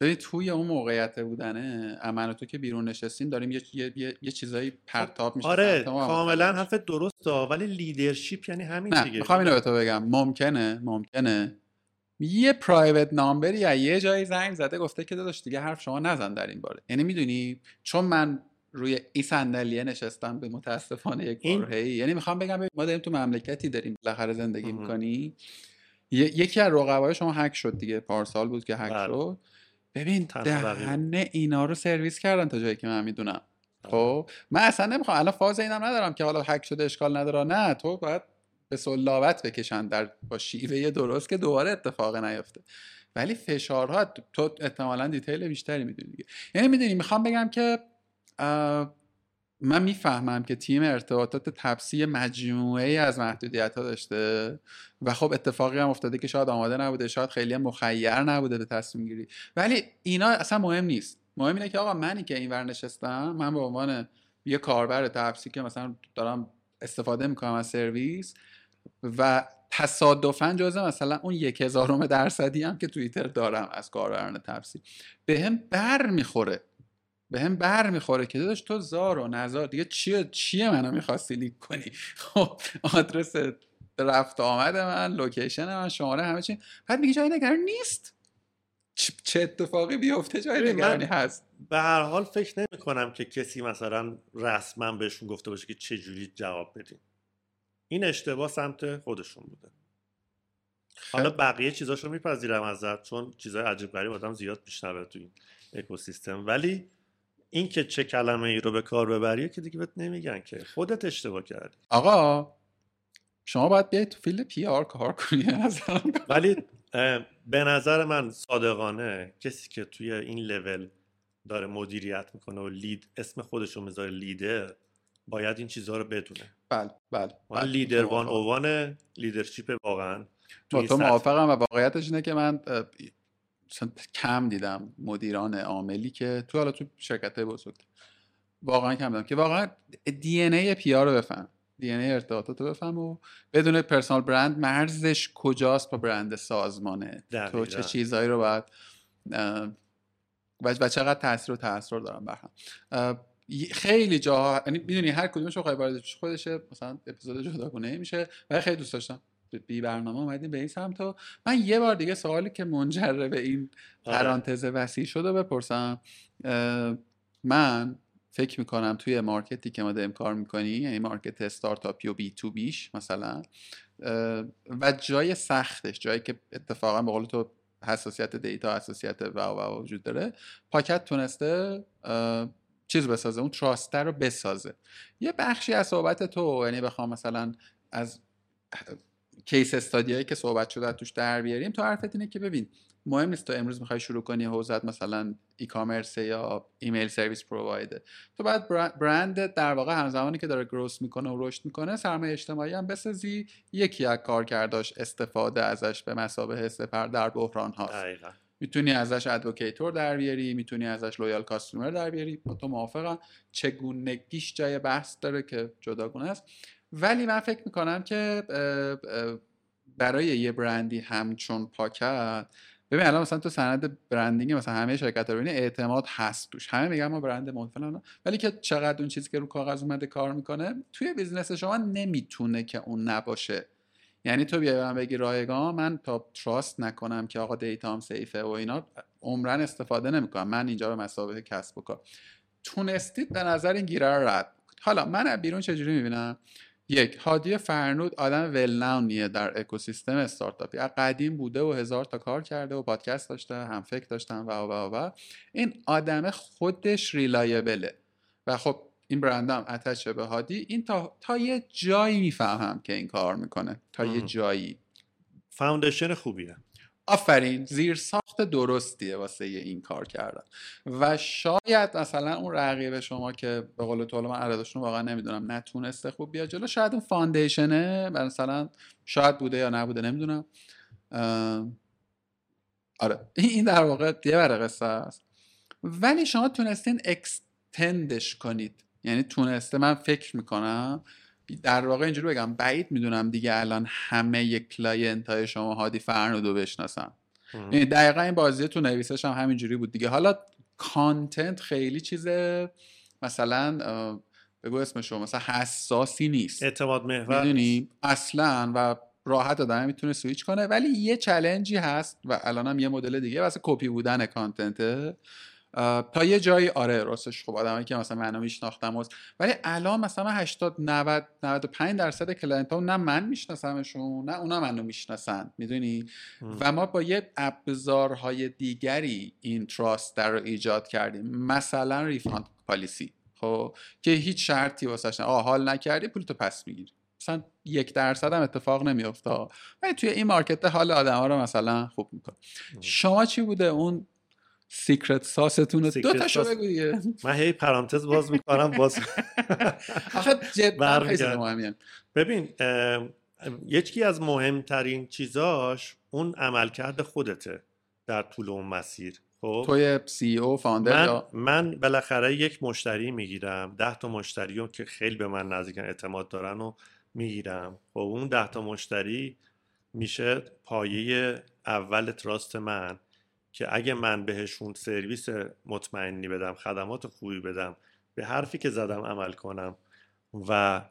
ببین توی اون موقعیت بودنه و تو که بیرون نشستیم داریم یه, یه, یه, یه چیزایی پرتاب میشه آره. کاملا حرف درسته ولی لیدرشپ یعنی همین نه دیگه. می‌خوام اینو به تو بگم. ممکنه ممکنه. یه پرایوت نامبری یا یه جایی زنگ زده گفته که داداش دیگه حرف شما نزن در این باره. یعنی می‌دونی؟ چون من روی این صندلیه نشستم به متاسفانه یک برهه‌ای. یعنی می‌خوام بگم ما داریم تو مملکتی داریم بالاخره زندگی. می‌کنی. یکی از رقبای شما هک شد دیگه پارسال بود که هک بله. شد. ببین تنها بقیه. دهن اینا رو سرویس کردن تا جایی که من می‌دونم. خب من اصلا نمی‌خوام الان فاز اینم ندارم که حالا هک شده اشکال نداره نه. تو باید به سلاوت بکشن در با شیوه درست که دوباره اتفاق نیفته. ولی فشارها تو احتمالا دیتیل بیشتری می‌دونی دیگه. یعنی می‌دونی می‌خوام بگم که من می‌فهمم که تیم ارتباطات تپسی مجموعه ای از محدودیت ها داشته و خب اتفاقی هم افتاده که شاید آماده نبوده شاید خیلی مخیر نبوده به تصمیم گیری. ولی اینا اصلا مهم نیست. مهم اینه که آقا منی که اینور نشستم من به عنوان یه کاربر تپسی که مثلا دارم استفاده می‌کنم از سرویس و تصادفا جزء مثلا اون یک هزارم درصدی هم که توییتر دارم از کاربران تپسی به هم بر می‌خوره. به هم بر می‌خوره که داداش تو زار و نزار. دیگه چیه چیه منو می‌خواستی leak کنی؟ خب آدرس رفت آمد من location من شماره همه چی. بعد میگه جای نگرانی نیست. چه اتفاقی بیفته جای نگرانی هست. به هر حال فکر نمی کنم که کسی مثلا رسما بهشون گفته باشه که چه جوری جواب بدین این اشتباه سمت خودشون بوده. حالا بقیه چیزاشو میپذیرم ازت چون چیزای عجیب غریب آدم زیاد میشنوه تو این اکوسیستم. ولی این که چه کلمه ای رو به کار ببریه که دیگه بهت نمیگن که. خودت اشتباه کردی. آقا شما باید بیاید تو field PR کار کنی. *laughs* ولی به نظر من صادقانه کسی که توی این لول داره مدیریت می‌کنه و lead اسم خودش رو می‌ذاره لیدر باید این چیزها رو بدونه. بله بله, بله. leader one o one leadership واقعا. با تو موافقم و واقعیتش اینه که من کم دیدم مدیران عاملی که تو حالا تو شرکت بزرگ واقعا کم دیدم که واقعا DNA PR رو بفهمن. DNA ارتباطات رو بفهمن و بدونن personal brand مرزش کجاست با برند سازمانه؟ تو چه چیزهایی رو باید و چقدر تاثیر و تاثیر دارم برهم؟ خیلی جاها یعنی می‌دونی هر کدومش رو خودشه مثلا اپیزود جداگونه میشه و خیلی دوست داشتم. بی برنامه اومدیم به این سمت و من یه بار دیگه سوالی که منجر به این آره. پرانتز وسیع شده بپرسم من فکر می‌کنم توی مارکتی که ما داریم کار می‌کنی یعنی مارکت استارتاپی و بی تو بیش مثلا و جای سختش جایی که اتفاقا به قول تو حساسیت دیتا حساسیت و و وجود داره پاکت تونسته چیز بسازه اون trust رو بسازه یه بخشی از صحبت تو یعنی بخوام مثلا از case study هایی که صحبت شده توش در بیاریم. تو حرفت اینه که ببین مهم نیست تو امروز می‌خوای شروع کنی حوزت مثلا e-commerce یا email service provider تو باید برند در واقع همزمانی که داره growth می‌کنه و رشد می‌کنه سرمایه اجتماعی هم بسازی یکی از کارکرداش استفاده ازش به مثابه سپر در بحران هاست. می‌تونی ازش advocator در بیاری می‌تونی ازش loyal customer در بیاری. با تو موافقم. چگونگیش جای بحث داره که جداگونه است. ولی من فکر می‌کنم که برای یه برندی همچون پاکت ببین الان مثلا تو سند branding مثلا همه شرکت رو اعتماد هست توش. همه میگن ما برند مد ولی که چقدر اون چیزی که رو کاغذ اومده کار می‌کنه توی business شما نمی‌تونه که اون نباشه. یعنی تو بیای من بگی رایگان من تا trust نکنم که آقا دیتام safe ه و اینا عمرا استفاده نمی‌کنم. من اینجا به مثابه کسب و کار. تونستید به نظر این گیره رو رد حالا من بیرون چجوری می‌بینم؟ یک هادی فرنود آدم well-known یه در اکوسیستم استارتاپی. از قدیم بوده و هزار تا کار کرده و پادکست داشته هم فکر داشتن و و و این آدم خودش reliable ه و خب این برندم attach ه به هادی. این تا, تا یه جایی می‌فهمم که این کار می‌کنه. تا یه جایی. foundation خوبیه. آفرین زیر ساخت درستیه واسه این کار کردن. و شاید مثلا اون رقیب شما که به قول تو من عددشون واقعا نمی‌دونم نتونسته خوب بیا جلو شاید اون foundation ه مثلا شاید بوده یا نبوده نمی‌دونم. آره این در واقع یه ور قصه است. ولی شما تونستین extend ش کنید. یعنی تونسته من فکر می‌کنم در واقع اینجوری بگم بعید می‌دونم دیگه الان همه client های شما هادی فرنودو بشناسن. یعنی دقیقا این بازی تو نویسش هم همینجوری بود دیگه. حالا content خیلی چیز مثلا بگو اسم شما مثلا حساسی نیست. اعتماد محور اصلا و راحت آدم می‌تونه سویچ کنه. ولی یه challenge ی هست و الان هم یه مدل دیگه واسه کپی بودن content ه تا یه جایی آره راستش خب آدمایی که مثلا منو میشناختم ولی الان مثلا 80 90 95 درصد client ها نه من میشناسمشون نه اونا منو می‌شناسن می‌دونی؟ و ما با یه ابزارهای دیگری این trust در رو ایجاد کردیم. مثلا refund policy خب؟ که هیچ شرطی واسش نه. حال نکردی پولتو پس می‌گیری. مثلا یک درصد هم اتفاق نمیافته. ولی توی این market حال آدم ها رو مثلا خوب می‌کنه. شما چی بوده؟ اون secret sauce تون دو تا بگو دیگه. من هی پرانتز باز می‌کنم باز *laughs* آخه جدا ببین یکی از مهمترین چیزاش اون عملکرد خودته در طول اون مسیر. خب؟ توی CEO founder من, من بالاخره یک مشتری می‌گیرم ده تا مشتری که خیلی به من نزدیکن اعتماد دارن و می‌گیرم. خب اون ده تا مشتری میشه پایه اول تراست من. که اگه من بهشون سرویس مطمئنی بدم خدمات خوبی بدم به حرفی که زدم عمل کنم و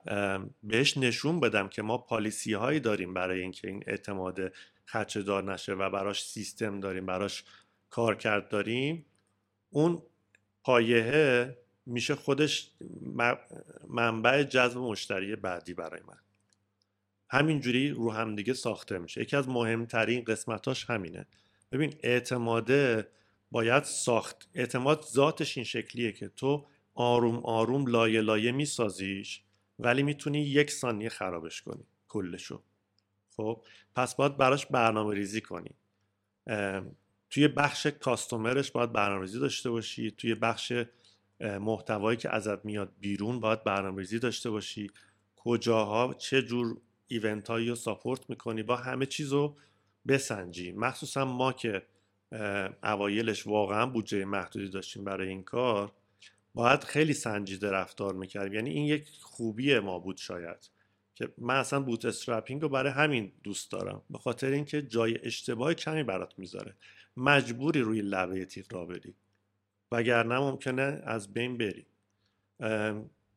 بهش نشون بدم که ما پالیسی هایی داریم برای اینکه این اعتماد خدشه دار نشه و براش سیستم داریم براش کارکرد داریم اون پایه میشه خودش منبع جذب مشتری بعدی برای من. همینجوری رو همدیگه ساخته میشه. یکی از مهمترین قسمتاش همینه. ببین اعتماده باید ساخت. اعتماد ذاتش این شکلیه که تو آروم آروم لایه لایه میسازیش ولی می‌تونی یک ثانیه خرابش کنی کلشو. خب پس باید براش برنامه ریزی کنی توی بخش کاستومرش باید برنامه ریزی داشته باشی. توی بخش محتوایی که ازت میاد بیرون باید برنامه ریزی داشته باشی. کجاها چه جور event هایی رو support می‌کنی باید همه چیز رو بسنجی مخصوصا ما که اوایلش واقعا بودجه محدودی داشتیم برای این کار باید خیلی سنجیده رفتار می‌کردیم. یعنی این یک خوبی ما بود شاید که من اصلا bootstrapping رو برای همین دوست دارم. به خاطر اینکه جای اشتباه کمی برات می‌ذاره. مجبوری روی لبه تیغ راه بری. وگرنه ممکنه از بین بری.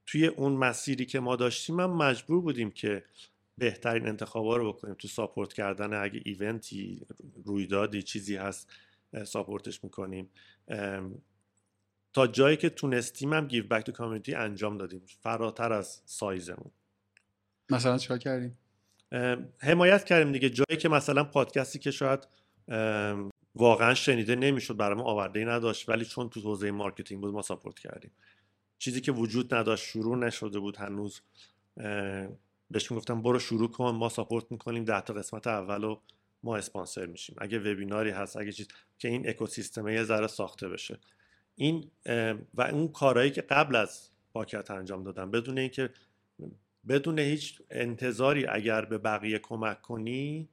توی اون مسیری که ما داشتیم من مجبور بودیم که بهترین انتخابا رو بکنیم. تو support کردن اگه event ی رویدادی چیزی هست support ش می‌کنیم. تا جایی که تونستیم هم give back to community انجام دادیم. فراتر از سایزمون. مثلا چیکار کردیم؟ حمایت کردیم دیگه. جایی که مثلا پادکستی که شاید واقعا شنیده نمی‌شد برای ما آورده نداشت ولی چون تو حوزه marketing بود ما support کردیم. چیزی که وجود نداشت شروع نشده بود هنوز بهش می‌گفتم برو شروع کن ما ساپورت می‌کنیم ده تا قسمت اول ما اسپانسر میشیم. اگه وبیناری هست اگه چیز که این اکوسیستم یه ذره ساخته بشه. این و اون کارهایی که قبل از پاکت انجام دادم بدون اینکه بدون هیچ انتظاری اگر به بقیه کمک کنی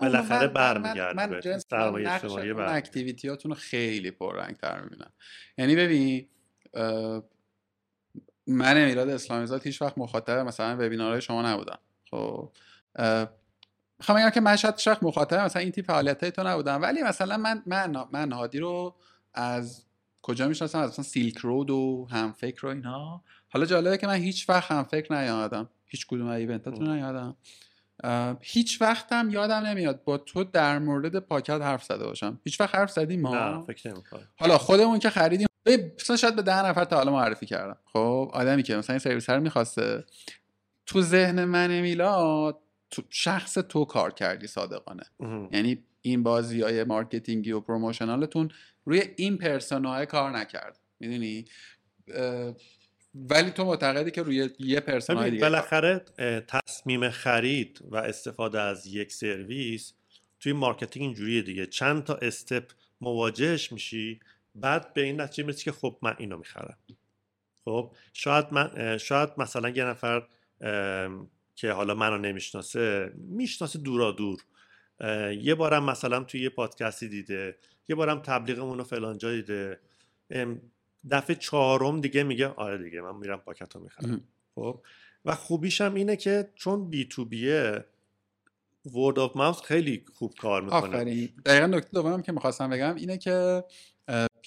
بالاخره برمیگرده به سرمایه اجتماعی اکتیویتیاتون رو خیلی پررنگتر می‌بینم. یعنی ببین من امیراد اسلامی زاد هیچ وقت مخاطب مثلا وبینارهای شما نبودم. خب می‌خوام بگم که من شاید شخص مخاطب مثلا این تیپ فعالیت تو نبودم ولی مثلا من من من هادی رو از کجا می‌شناسم؟ از مثلا سیلک رود و هم فکر و اینها حالا جالبه که من هیچ وقت هم فکر نیادم. هیچ کدوم ایونتاتون نیادم. هیچ وقتم یادم نمیاد با تو در مورد پاکت حرف زده باشم. هیچ وقت حرف زدیم ما؟ نه فکر حالا خودمون که خریدیم مثلا شاید به ده نفر تا حالا معرفی کردم. خب آدمی که مثلا این سرویس رو می‌خواسته تو ذهن من میلاد تو شخص تو کار کردی صادقانه. یعنی این بازی های marketing ی و promotional تون روی این persona ی کار نکرد. می‌دونی؟ ولی تو معتقدی که روی یه persona ی دیگه بالاخره تصمیم خرید و استفاده از یک سرویس توی marketing اینجوریه دیگه. چند تا step مواجهش میشی بعد به این نتیجه می‌رسی که خب من اینو می‌خرم. خب شاید من شاید مثلا یه نفر که حالا منو نمی‌شناسه می‌شناسه دورا دور یه بارم مثلا توی یه پادکستی دیده یه بارم تبلیغمون رو فلان جا دیده. دفعه چهارم دیگه میگه آره دیگه من میرم پاکت رو می‌خرم خب و خوبیش هم اینه که چون B2B ه word of mouth خیلی خوب کار می‌کنه آفرین. دقیقا نکته دومم که می‌خواستم بگم اینه که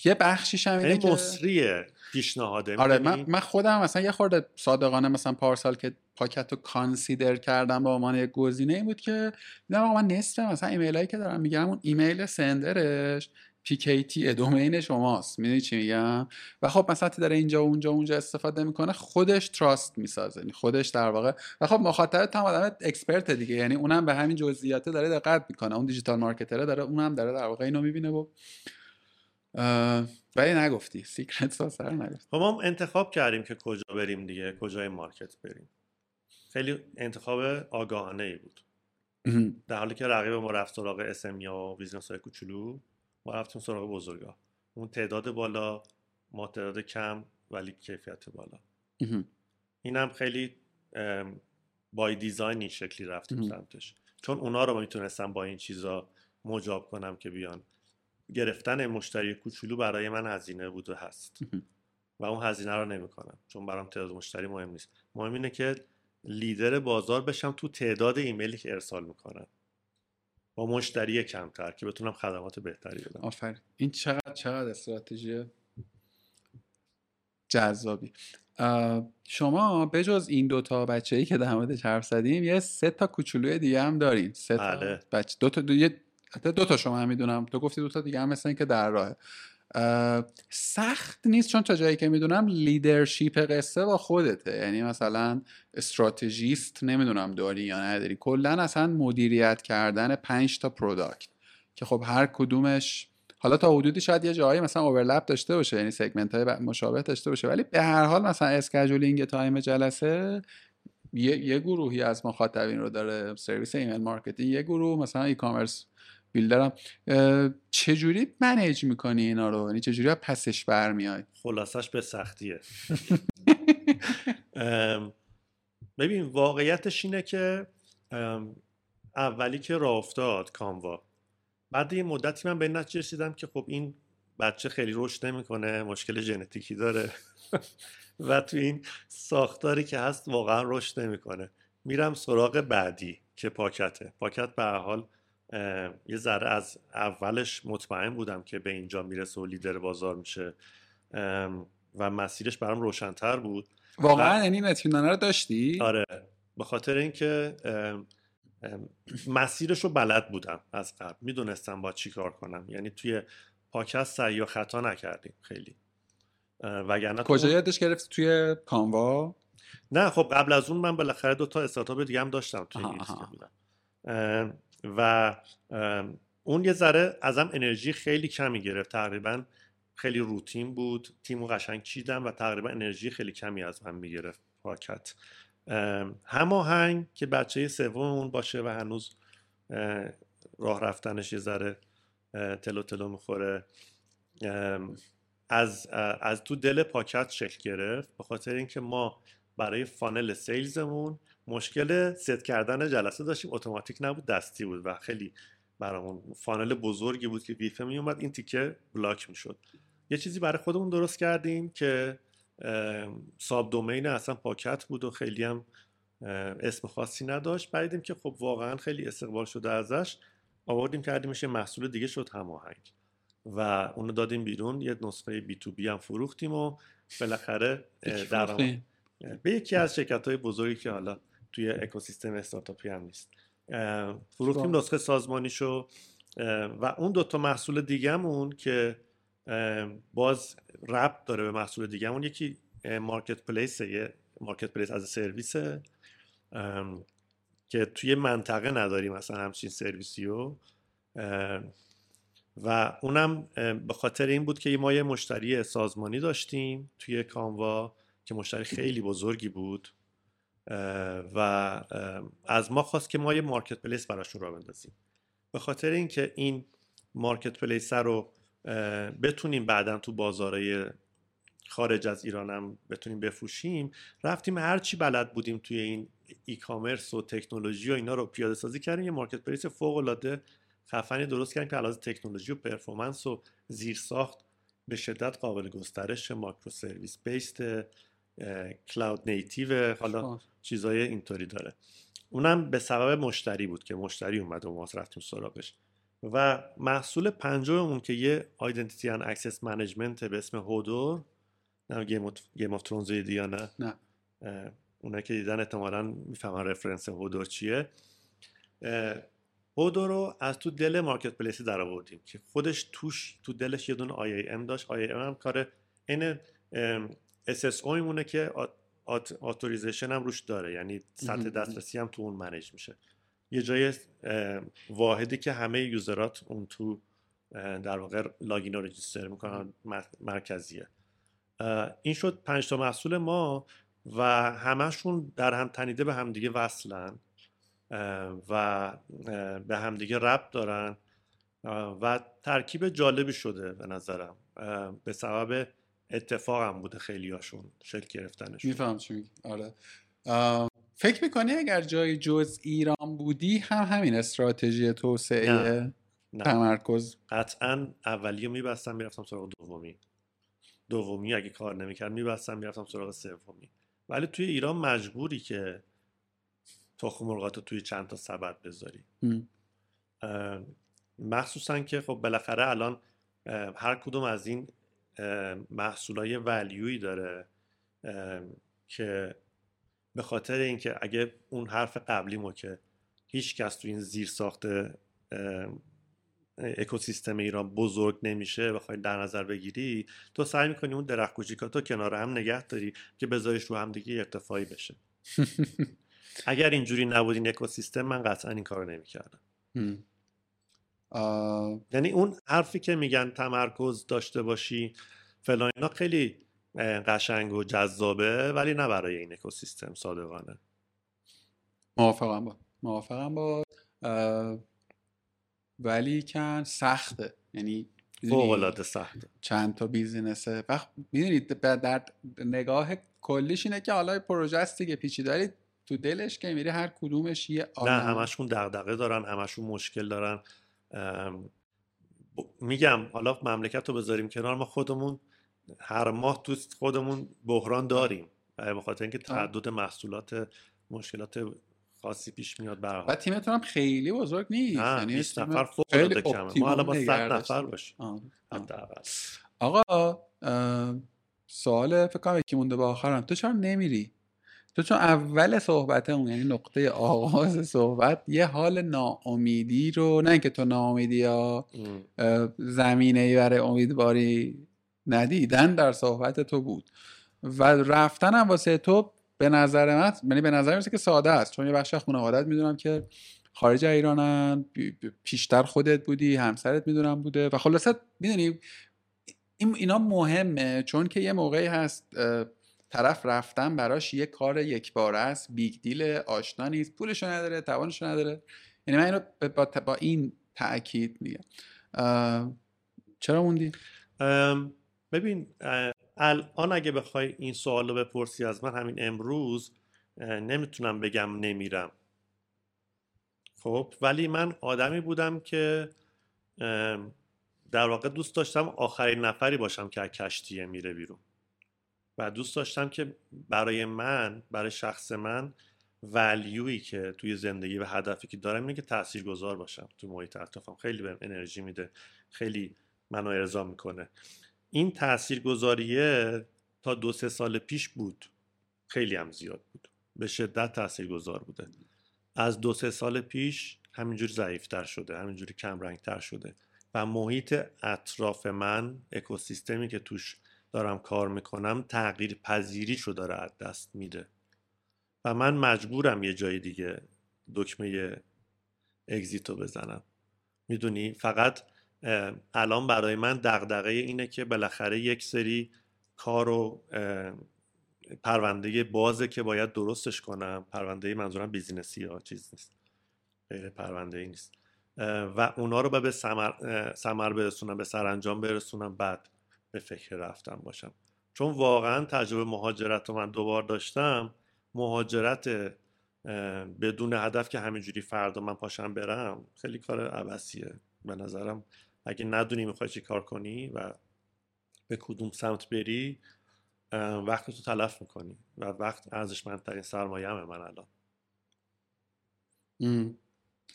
یه بخشیش هم اینه که مسریه پیشنهاده آره من, من خودم مثلا یه خورده صادقانه مثلا پارسال که پاکت رو consider کردم به عنوان یک گزینه این بود که دیدم من نصف مثلا ایمیل هایی که دارم میگم اون email sender ش PKT domain شماست. می‌دونی چی میگم؟ و خب مثلا داره اینجا و اونجا و اونجا استفاده می‌کنه خودش trust می‌سازه یعنی خودش در واقع و خب مخاطب هم آدم expert دیگه یعنی اونم به همین جزئیات داره دقت می‌کنه. اون digital marketer ه داره اونم داره در واقع اینو می‌بینه و ولی نگفتی. secret sauce نگفتی. خب ما انتخاب کردیم که کجا بریم دیگه کجای market بریم. خیلی انتخاب آگاهانه ای بود در حالی که رقیب ما رفت سراغ SME یا business های کوچولو ما رفتیم سراغ بزرگا. اون تعداد بالا ما تعداد کم ولی کیفیت بالا. اینم خیلی بای دیزاین این شکلی رفتیم سمتش. چون اونا رو می‌تونستم با این چیزا مجاب کنم که بیان. گرفتن مشتری کوچولو برای من هزینه بود و هست. و اون هزینه رو نمی‌کنم چون برام تعداد مشتری مهم نیست. مهم اینه که لیدر بازار بشم تو تعداد ایمیلی که ارسال می‌کنم با مشتری کمتر که بتونم خدمات بهتری بدم. آفرین. این چقدر چقدر استراتژی جذابی. شما بجز این دوتا بچه ای که در مورد حرف زدیم یه سه تا کوچولوی دیگه هم دارین. سه تا بله. بچه دو تا دو, دو تا شما هم می‌دونم. تو گفتی دو تا دیگه هم مثل که در راهه. سخت نیست چون تا جایی که می‌دونم leadership قصه با خودته. یعنی مثلا استراتژیست نمی‌دونم داری یا نداری. کلا اصلا مدیریت کردن پنج تا product که خب هر کدومش حالا تا حدودی شاید یه جایی مثلا overlap داشته باشه یعنی segment های مشابه داشته باشه. ولی به هر حال مثلا scheduling time جلسه یه, یه گروهی از مخاطبین رو داره سرویس email marketing یه گروه مثلا e-commerce builder م چجوری manage می‌کنی اینا رو؟ یعنی چجوری پسش برمیای؟ خلاصش به سختیه. *laughs* ببین واقعیتش اینه که اولی که راه افتاد کاموا. بعد یه مدتی من به نتیجه رسیدم که خب این بچه خیلی رشد نمی‌کنه مشکل ژنتیکی داره. *laughs* و تو این ساختاری که هست واقعا رشد نمی‌کنه. میرم سراغ بعدی که پاکته. پاکت به حال یه ذره از اولش مطمئن بودم که به اینجا می‌رسه و لیدر بازار میشه و مسیرش برام روشنتر بود. واقعا؟ یعنی اطمینان رو داشتی؟ آره. به خاطر اینکه مسیرش رو بلد بودم از قبل. می‌دونستم با چی کار کنم. یعنی توی پاکست سعی و خطا نکردیم خیلی. وگرنه کجا یادش گرفتی؟ توی کانوا؟ نه خب قبل از اون من بالاخره دو تا استارتاپ دیگه هم داشتم توی بودم. و اون یه ذره ازم انرژی خیلی کمی گرفت. تقریبا خیلی روتین بود. تیمو قشنگ چیدم و تقریبا انرژی خیلی کمی از من می‌گرفت. پاکت. هماهنگ که بچه سوممون باشه و هنوز راه رفتنش یه ذره تلو تلو می‌خوره. از از تو دل پاکت شکل گرفت. به خاطر اینکه ما برای funnel sales مون مشکل ست کردن جلسه داشتیم. اتوماتیک نبود دستی بود و خیلی برامون funnel بزرگی بود که ویفه می اومد این تیکه block می‌شد. یه چیزی برای خودمون درست کردیم که ساب دومین اصلا پاکت بود و خیلی هم اسم خاصی نداشت. بعدیم که خب واقعا خیلی استقبال شده ازش آوردیم کردیمش یه محصول دیگه شد هماهنگ. و اونو دادیم بیرون یه نسخه بی تو بی هم فروختیم و بالاخره در به یکی از شرکت های بزرگی که حالا توی اکوسیستم استارتاپی هم نیست. فروختیم نسخه سازمانیشو و اون دوتا محصول دیگهمون که باز ربط داره به محصول دیگهمون یکی marketplace یه marketplace از سرویس که توی منطقه نداریم مثلا همچین سرویسی و و اونم به خاطر این بود که ما یه مشتری سازمانی داشتیم توی کاموا که مشتری خیلی بزرگی بود. و از ما خواست که ما یه marketplace براشون راه بندازیم. به خاطر اینکه این marketplace رو بتونیم بعدا تو بازارهای خارج از ایرانم بتونیم بفروشیم رفتیم هر چی بلد بودیم توی این e-commerce و تکنولوژی و اینا رو پیاده سازی کردیم. یه marketplace فوق العاده خفنی درست کردیم که از لحاظ تکنولوژی و performance و زیرساخت به شدت قابل گسترش microservice based cloud native حالا. چیزای اینطوری داره. اونم به سبب مشتری بود که مشتری اومد و ما رفتیم سراغش. و محصول پنجممون که یه identity and access management به اسم هودور نه Game of Thrones یا نه؟ نه. اونا که دیدن احتمالا می‌فهمن reference هودور چیه. هودور رو از تو دل marketplace ی در آوردیم که خودش توش تو دلش یه دونه IAM داشت. IAM هم کار این SSO میمونه که authorization هم روش داره. یعنی سطح دسترسی هم تو اون manage میشه. یه جای واحدی که همه user ات اون تو در واقع login و register می‌کنن مرکزیه. این شد پنج تا محصول ما و همشون در هم تنیده به همدیگه وصلن و به همدیگه ربط دارن و ترکیب جالبی شده به نظرم. به سبب اتفاقم بوده خیلی هاشون شکل گرفتنش میفهم چی میگی. آره. فکر می‌کنی اگر جای جز ایران بودی هم همین استراتژی توسعه نه. نه. تمرکز؟ قطعا اولی رو میبستم می‌رفتم سراغ دومی. دومی اگه کار نمی‌کرد میبستم می‌رفتم سراغ سومی. ولی توی ایران مجبوری که تخم مرغات توی چند تا سبد بذاری. مخصوصا که خب بالاخره الان هر کدوم از این محصولای ولیوی داره که به خاطر اینکه اگه اون حرف قبلی ما که هیچ کس تو این زیر ساخته اکوسیستم ایران بزرگ نمیشه بخوای در نظر بگیری تو سعی می‌کنی اون درخت کوچیکاتو کنار هم نگه داری که بذاریش رو هم دیگه ارتفاعی بشه. *laughs* اگر اینجوری نبود این اکوسیستم من قطعا این کارو نمی‌کردم. یعنی اون حرفی که میگن تمرکز داشته باشی فلان اینا خیلی قشنگ و جذابه ولی نه برای این اکوسیستم صادقانه. موافقم با موافقم با. ولی کن سخته. یعنی فوق سخته. چند تا بیزینسه. وقت می‌دونید در نگاه کلیش اینه که حالا پروژه است دیگه پیچیده تو دلش که میری هر کدومش یه نه همشون دغدغه دارن همشون مشکل دارن. میگم حالا مملکت رو بذاریم کنار ما خودمون هر ماه تو خودمون بحران داریم. به خاطر اینکه تعدد محصولات مشکلات خاصی پیش میاد برای و تیمتون هم خیلی بزرگ نیست. یعنی 20 نفر فوق العاده کمه. ما الان با 100 نفر باشیم. آقا سوال فکر کنم یکی مونده با آخرم. تو چرا نمیری؟ تو چون اول صحبت اون یعنی نقطه آغاز صحبت یه حال ناامیدی رو نه اینکه تو ناامیدی یا زمینه ای برای امیدواری ندیدن در صحبت تو بود. و رفتن هم واسه تو به نظر من یعنی به نظر میسه که ساده است. چون یه بخش خانوادت می‌دونم که خارج ایرانن پیشتر خودت بودی همسرت می‌دونم بوده. و خلاصت می‌دونی اینا مهمه. چون که یه موقعی هست طرف رفتن براش یه کار یک بار است. بیگ دیل آشنا نیست. پولشو نداره توانشو نداره. یعنی من اینو با, با این تاکید میگم. چرا موندی؟ ببین الان اگه بخوای این سوال رو بپرسی از من همین امروز نمی‌تونم بگم نمیرم. خب ولی من آدمی بودم که در واقع دوست داشتم آخرین نفری باشم که از کشتیه میره بیرون. و دوست داشتم که برای من برای شخص من ولیویی که توی زندگی و هدفی که دارم اینه که تاثیرگذار باشم تو محیط اطرافم. خیلی بهم انرژی میده. خیلی منو ارضا می‌کنه. این تاثیرگذاریه تا دو سه سال پیش بود. خیلی هم زیاد بود. به شدت تاثیرگذار بوده. از دو سه سال پیش همینجوری ضعیفتر شده همینجوری کمرنگتر شده. و محیط اطراف من اکوسیستمی که توش دارم کار می‌کنم تغییر پذیری رو داره از دست میده. و من مجبورم یه جای دیگه دکمه اگزیتو بزنم. می‌دونی؟ فقط الان برای من دغدغه اینه که بالاخره یک سری کار و پرونده بازه که باید درستش کنم. پرونده منظورم بیزینسی ها چیز نیست. غیر پرونده ای نیست و اونا رو به سمر, سمر برسونم به سرانجام برسونم. بعد به فکر رفتم باشم. چون واقعا تجربه مهاجرت رو من دوبار داشتم مهاجرت بدون هدف که همینجوری فردا من پاشم برم خیلی کار عبسیه به نظرم اگه ندونی می‌خوای چی کار کنی و به کدوم سمت بری وقت تو تلف می‌کنی و وقت ارزشمندترین سرمایه همه من الان.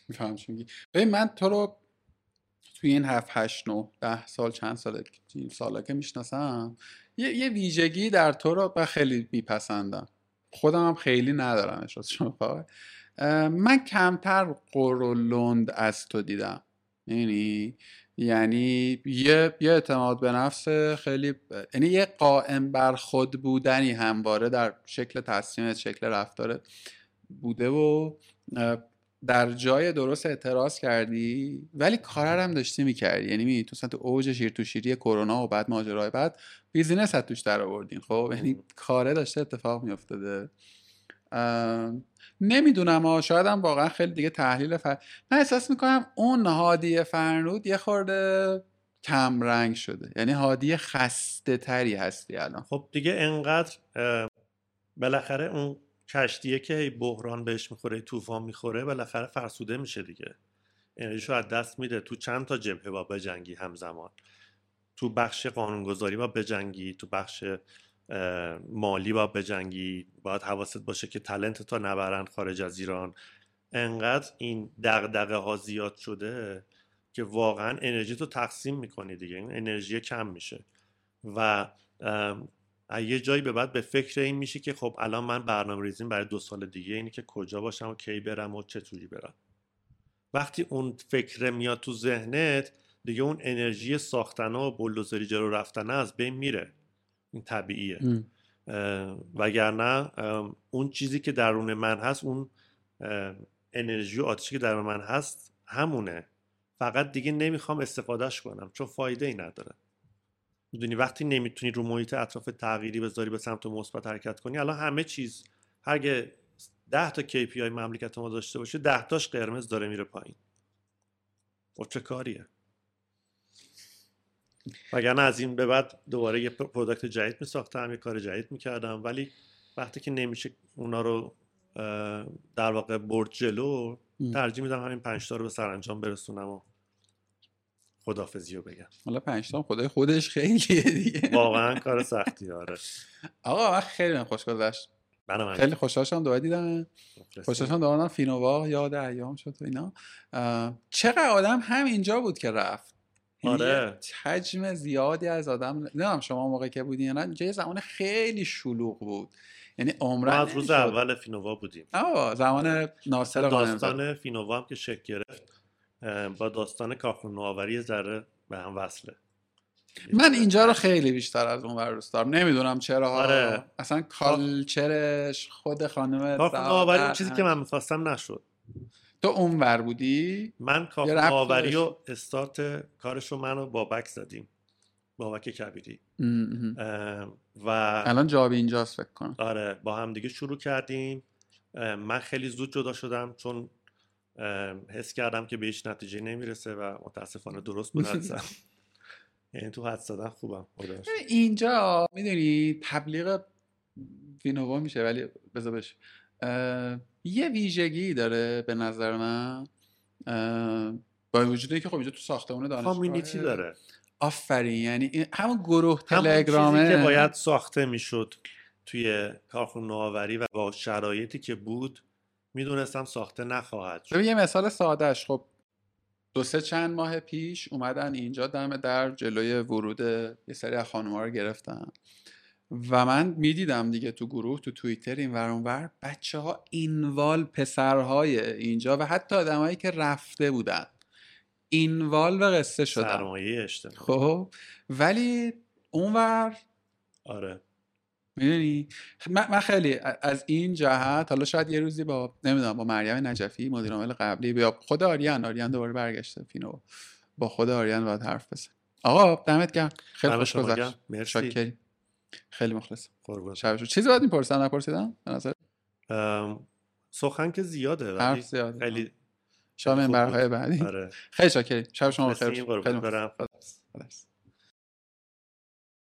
میفهم چی ببین من تو رو توی این هفت هشت نو ده سال چند ساله این ساله که می‌شناسم یه, یه ویژگی در تو رو من خیلی میپسندم. خودم هم خیلی ندارم شما من کمتر قرولند از تو دیدم. یعنی یعنی یه یه اعتماد به نفس خیلی یعنی یه قائم بر خود بودنی همواره در شکل تصمیمت شکل رفتارت بوده و در جای درست اعتراض کردی؟ ولی کار هم داشتی می‌کردی. یعنی می تو تو اوج شیر تو شیری کرونا و بعد ماجرای بعد business توش در آوردین. خب یعنی کاره داشته اتفاق میافتاده. نمی‌دونم ها شاید هم واقعا خیلی دیگه تحلیل فر... من احساس می‌کنم اون هادی فرنود یه خورده کم رنگ شده. یعنی هادی خسته تری هستی الان. خب دیگه انقدر بالاخره اون کشتیه که بحران بهش می‌خوره طوفان می‌خوره بالاخره فرسوده میشه دیگه. انرژیشو از دست میده تو چند تا جبهه با بجنگی همزمان. تو بخش قانونگذاری با بجنگی تو بخش مالی با بجنگی. باید حواست باشه که تلنت تا نبرند خارج از ایران. انقدر این دغدغه ها زیاد شده که واقعا انرژی تو تقسیم می‌کنی دیگه. این انرژی کم میشه. و یه جایی به بعد به فکر این میشه که خب الان من برنامه ریزیم برای دو سال دیگه اینی که کجا باشم و کی برم و چطوری برم. وقتی اون فکر میاد تو ذهنت دیگه اون انرژی ساختن و بلدوزری جلو رفتن از بین میره. این طبیعیه. ام. وگرنه اون چیزی که درون من هست اون انرژی و آتشی که درون من هست همونه. فقط دیگه نمی‌خوام استفادهش کنم چون فایده ای نداره. می‌دونی وقتی نمی‌تونی رو محیط اطراف تغییری بذاری به سمت مثبت حرکت کنی الان همه چیز هرگه ده تا KPI مملکت ما داشته باشه ده تاش قرمز داره میره پایین خب چه کاریه وگرنه از این به بعد دوباره یه پروداکت جدید میساختم یه کار جدید می‌کردم ولی وقتی که نمیشه اونا رو در واقع برد جلو. ترجیح میدم همین پنج تا رو به سرانجام برسونم و خدافزی رو بگم. حالا پنج تا هم خدای خودش خیلیه دیگه. واقعا کار سختی آره. آقا من خیلی بهم خوش گذشت. خیلی خوشحال شدم دوباره دیدم. خوشحال شدم دوباره فینووا یاد ایام شد و اینا. چقدر آدم هم اینجا بود که رفت. یعنی آره. حجم زیادی از آدم نمی‌دونم شما موقع که بودین یا نه اینجا یه زمان خیلی شلوغ بود. یعنی ما عمرن از روز. اول فینووا بودیم. آه زمان ناصر قانمزاده داستان فینووا هم که شکل گرفت. با داستان کارخونه نوآوری ذره به هم وصله. من اینجا رو خیلی بیشتر از اون دوست دارم. نمی‌دونم چرا. آره. اصلا کالچرش خود خانم کارخونه نوآوری اون چیزی که من می‌خواستم نشد. تو اون ور بودی؟ من ربطی نوآوری. و استارت کارش رو من و بابک زدیم. بابک کبیری. و الان جابی اینجاست فکر کنم. آره با هم دیگه شروع کردیم. من خیلی زود جدا شدم چون حس کردم که به هیچ نتیجه نمی‌رسه و متاسفانه درست بود *laughs* حدسم. یعنی تو حد زدن خوبم اینجا می‌دونی تبلیغ وینووا میشه ولی بذار بش یه ویژگی داره به نظر من. با وجودی که خب اینجا تو ساختمون دانشگاه کامیونیتی داره. آفرین یعنی همون گروه تلگرامه که باید ساخته می‌شد توی کارخونه نوآوری و با شرایطی که بود می‌دونستم ساخته نخواهد شد. ببین یه مثال سادهش خب دو سه چند ماه پیش اومدن اینجا دم در جلوی ورود یه سری از خانوما رو گرفتن. و من می‌دیدم دیگه تو گروه تو توییتر این ور ور بچه ها اینوال پسرهای اینجا و حتی آدمایی که رفته بودن. اینوال و قصه شدن. سرمایه اجتماعی. خب ولی اونور آره. می‌دونی؟ من خیلی از این جهت حالا شاید یه روزی با نمی‌دونم با مریم نجفی مدیر عامل قبلی یا خود آریان آریان دوباره برگشته فینو. با خود آریان باید حرف بزن. آقا دمت گرم. خیلی دم خوش گذشت. مرسی. خیلی مخلص قربون چیزی باید می‌پرسن نپرسیدم به نظر؟ سخن که زیاده ولی حرف زیاده. خیلی شام خوب منبرهای بود. بعدی. آره. خیلی شاکریم شب شما بخیر. خیلی مخلص.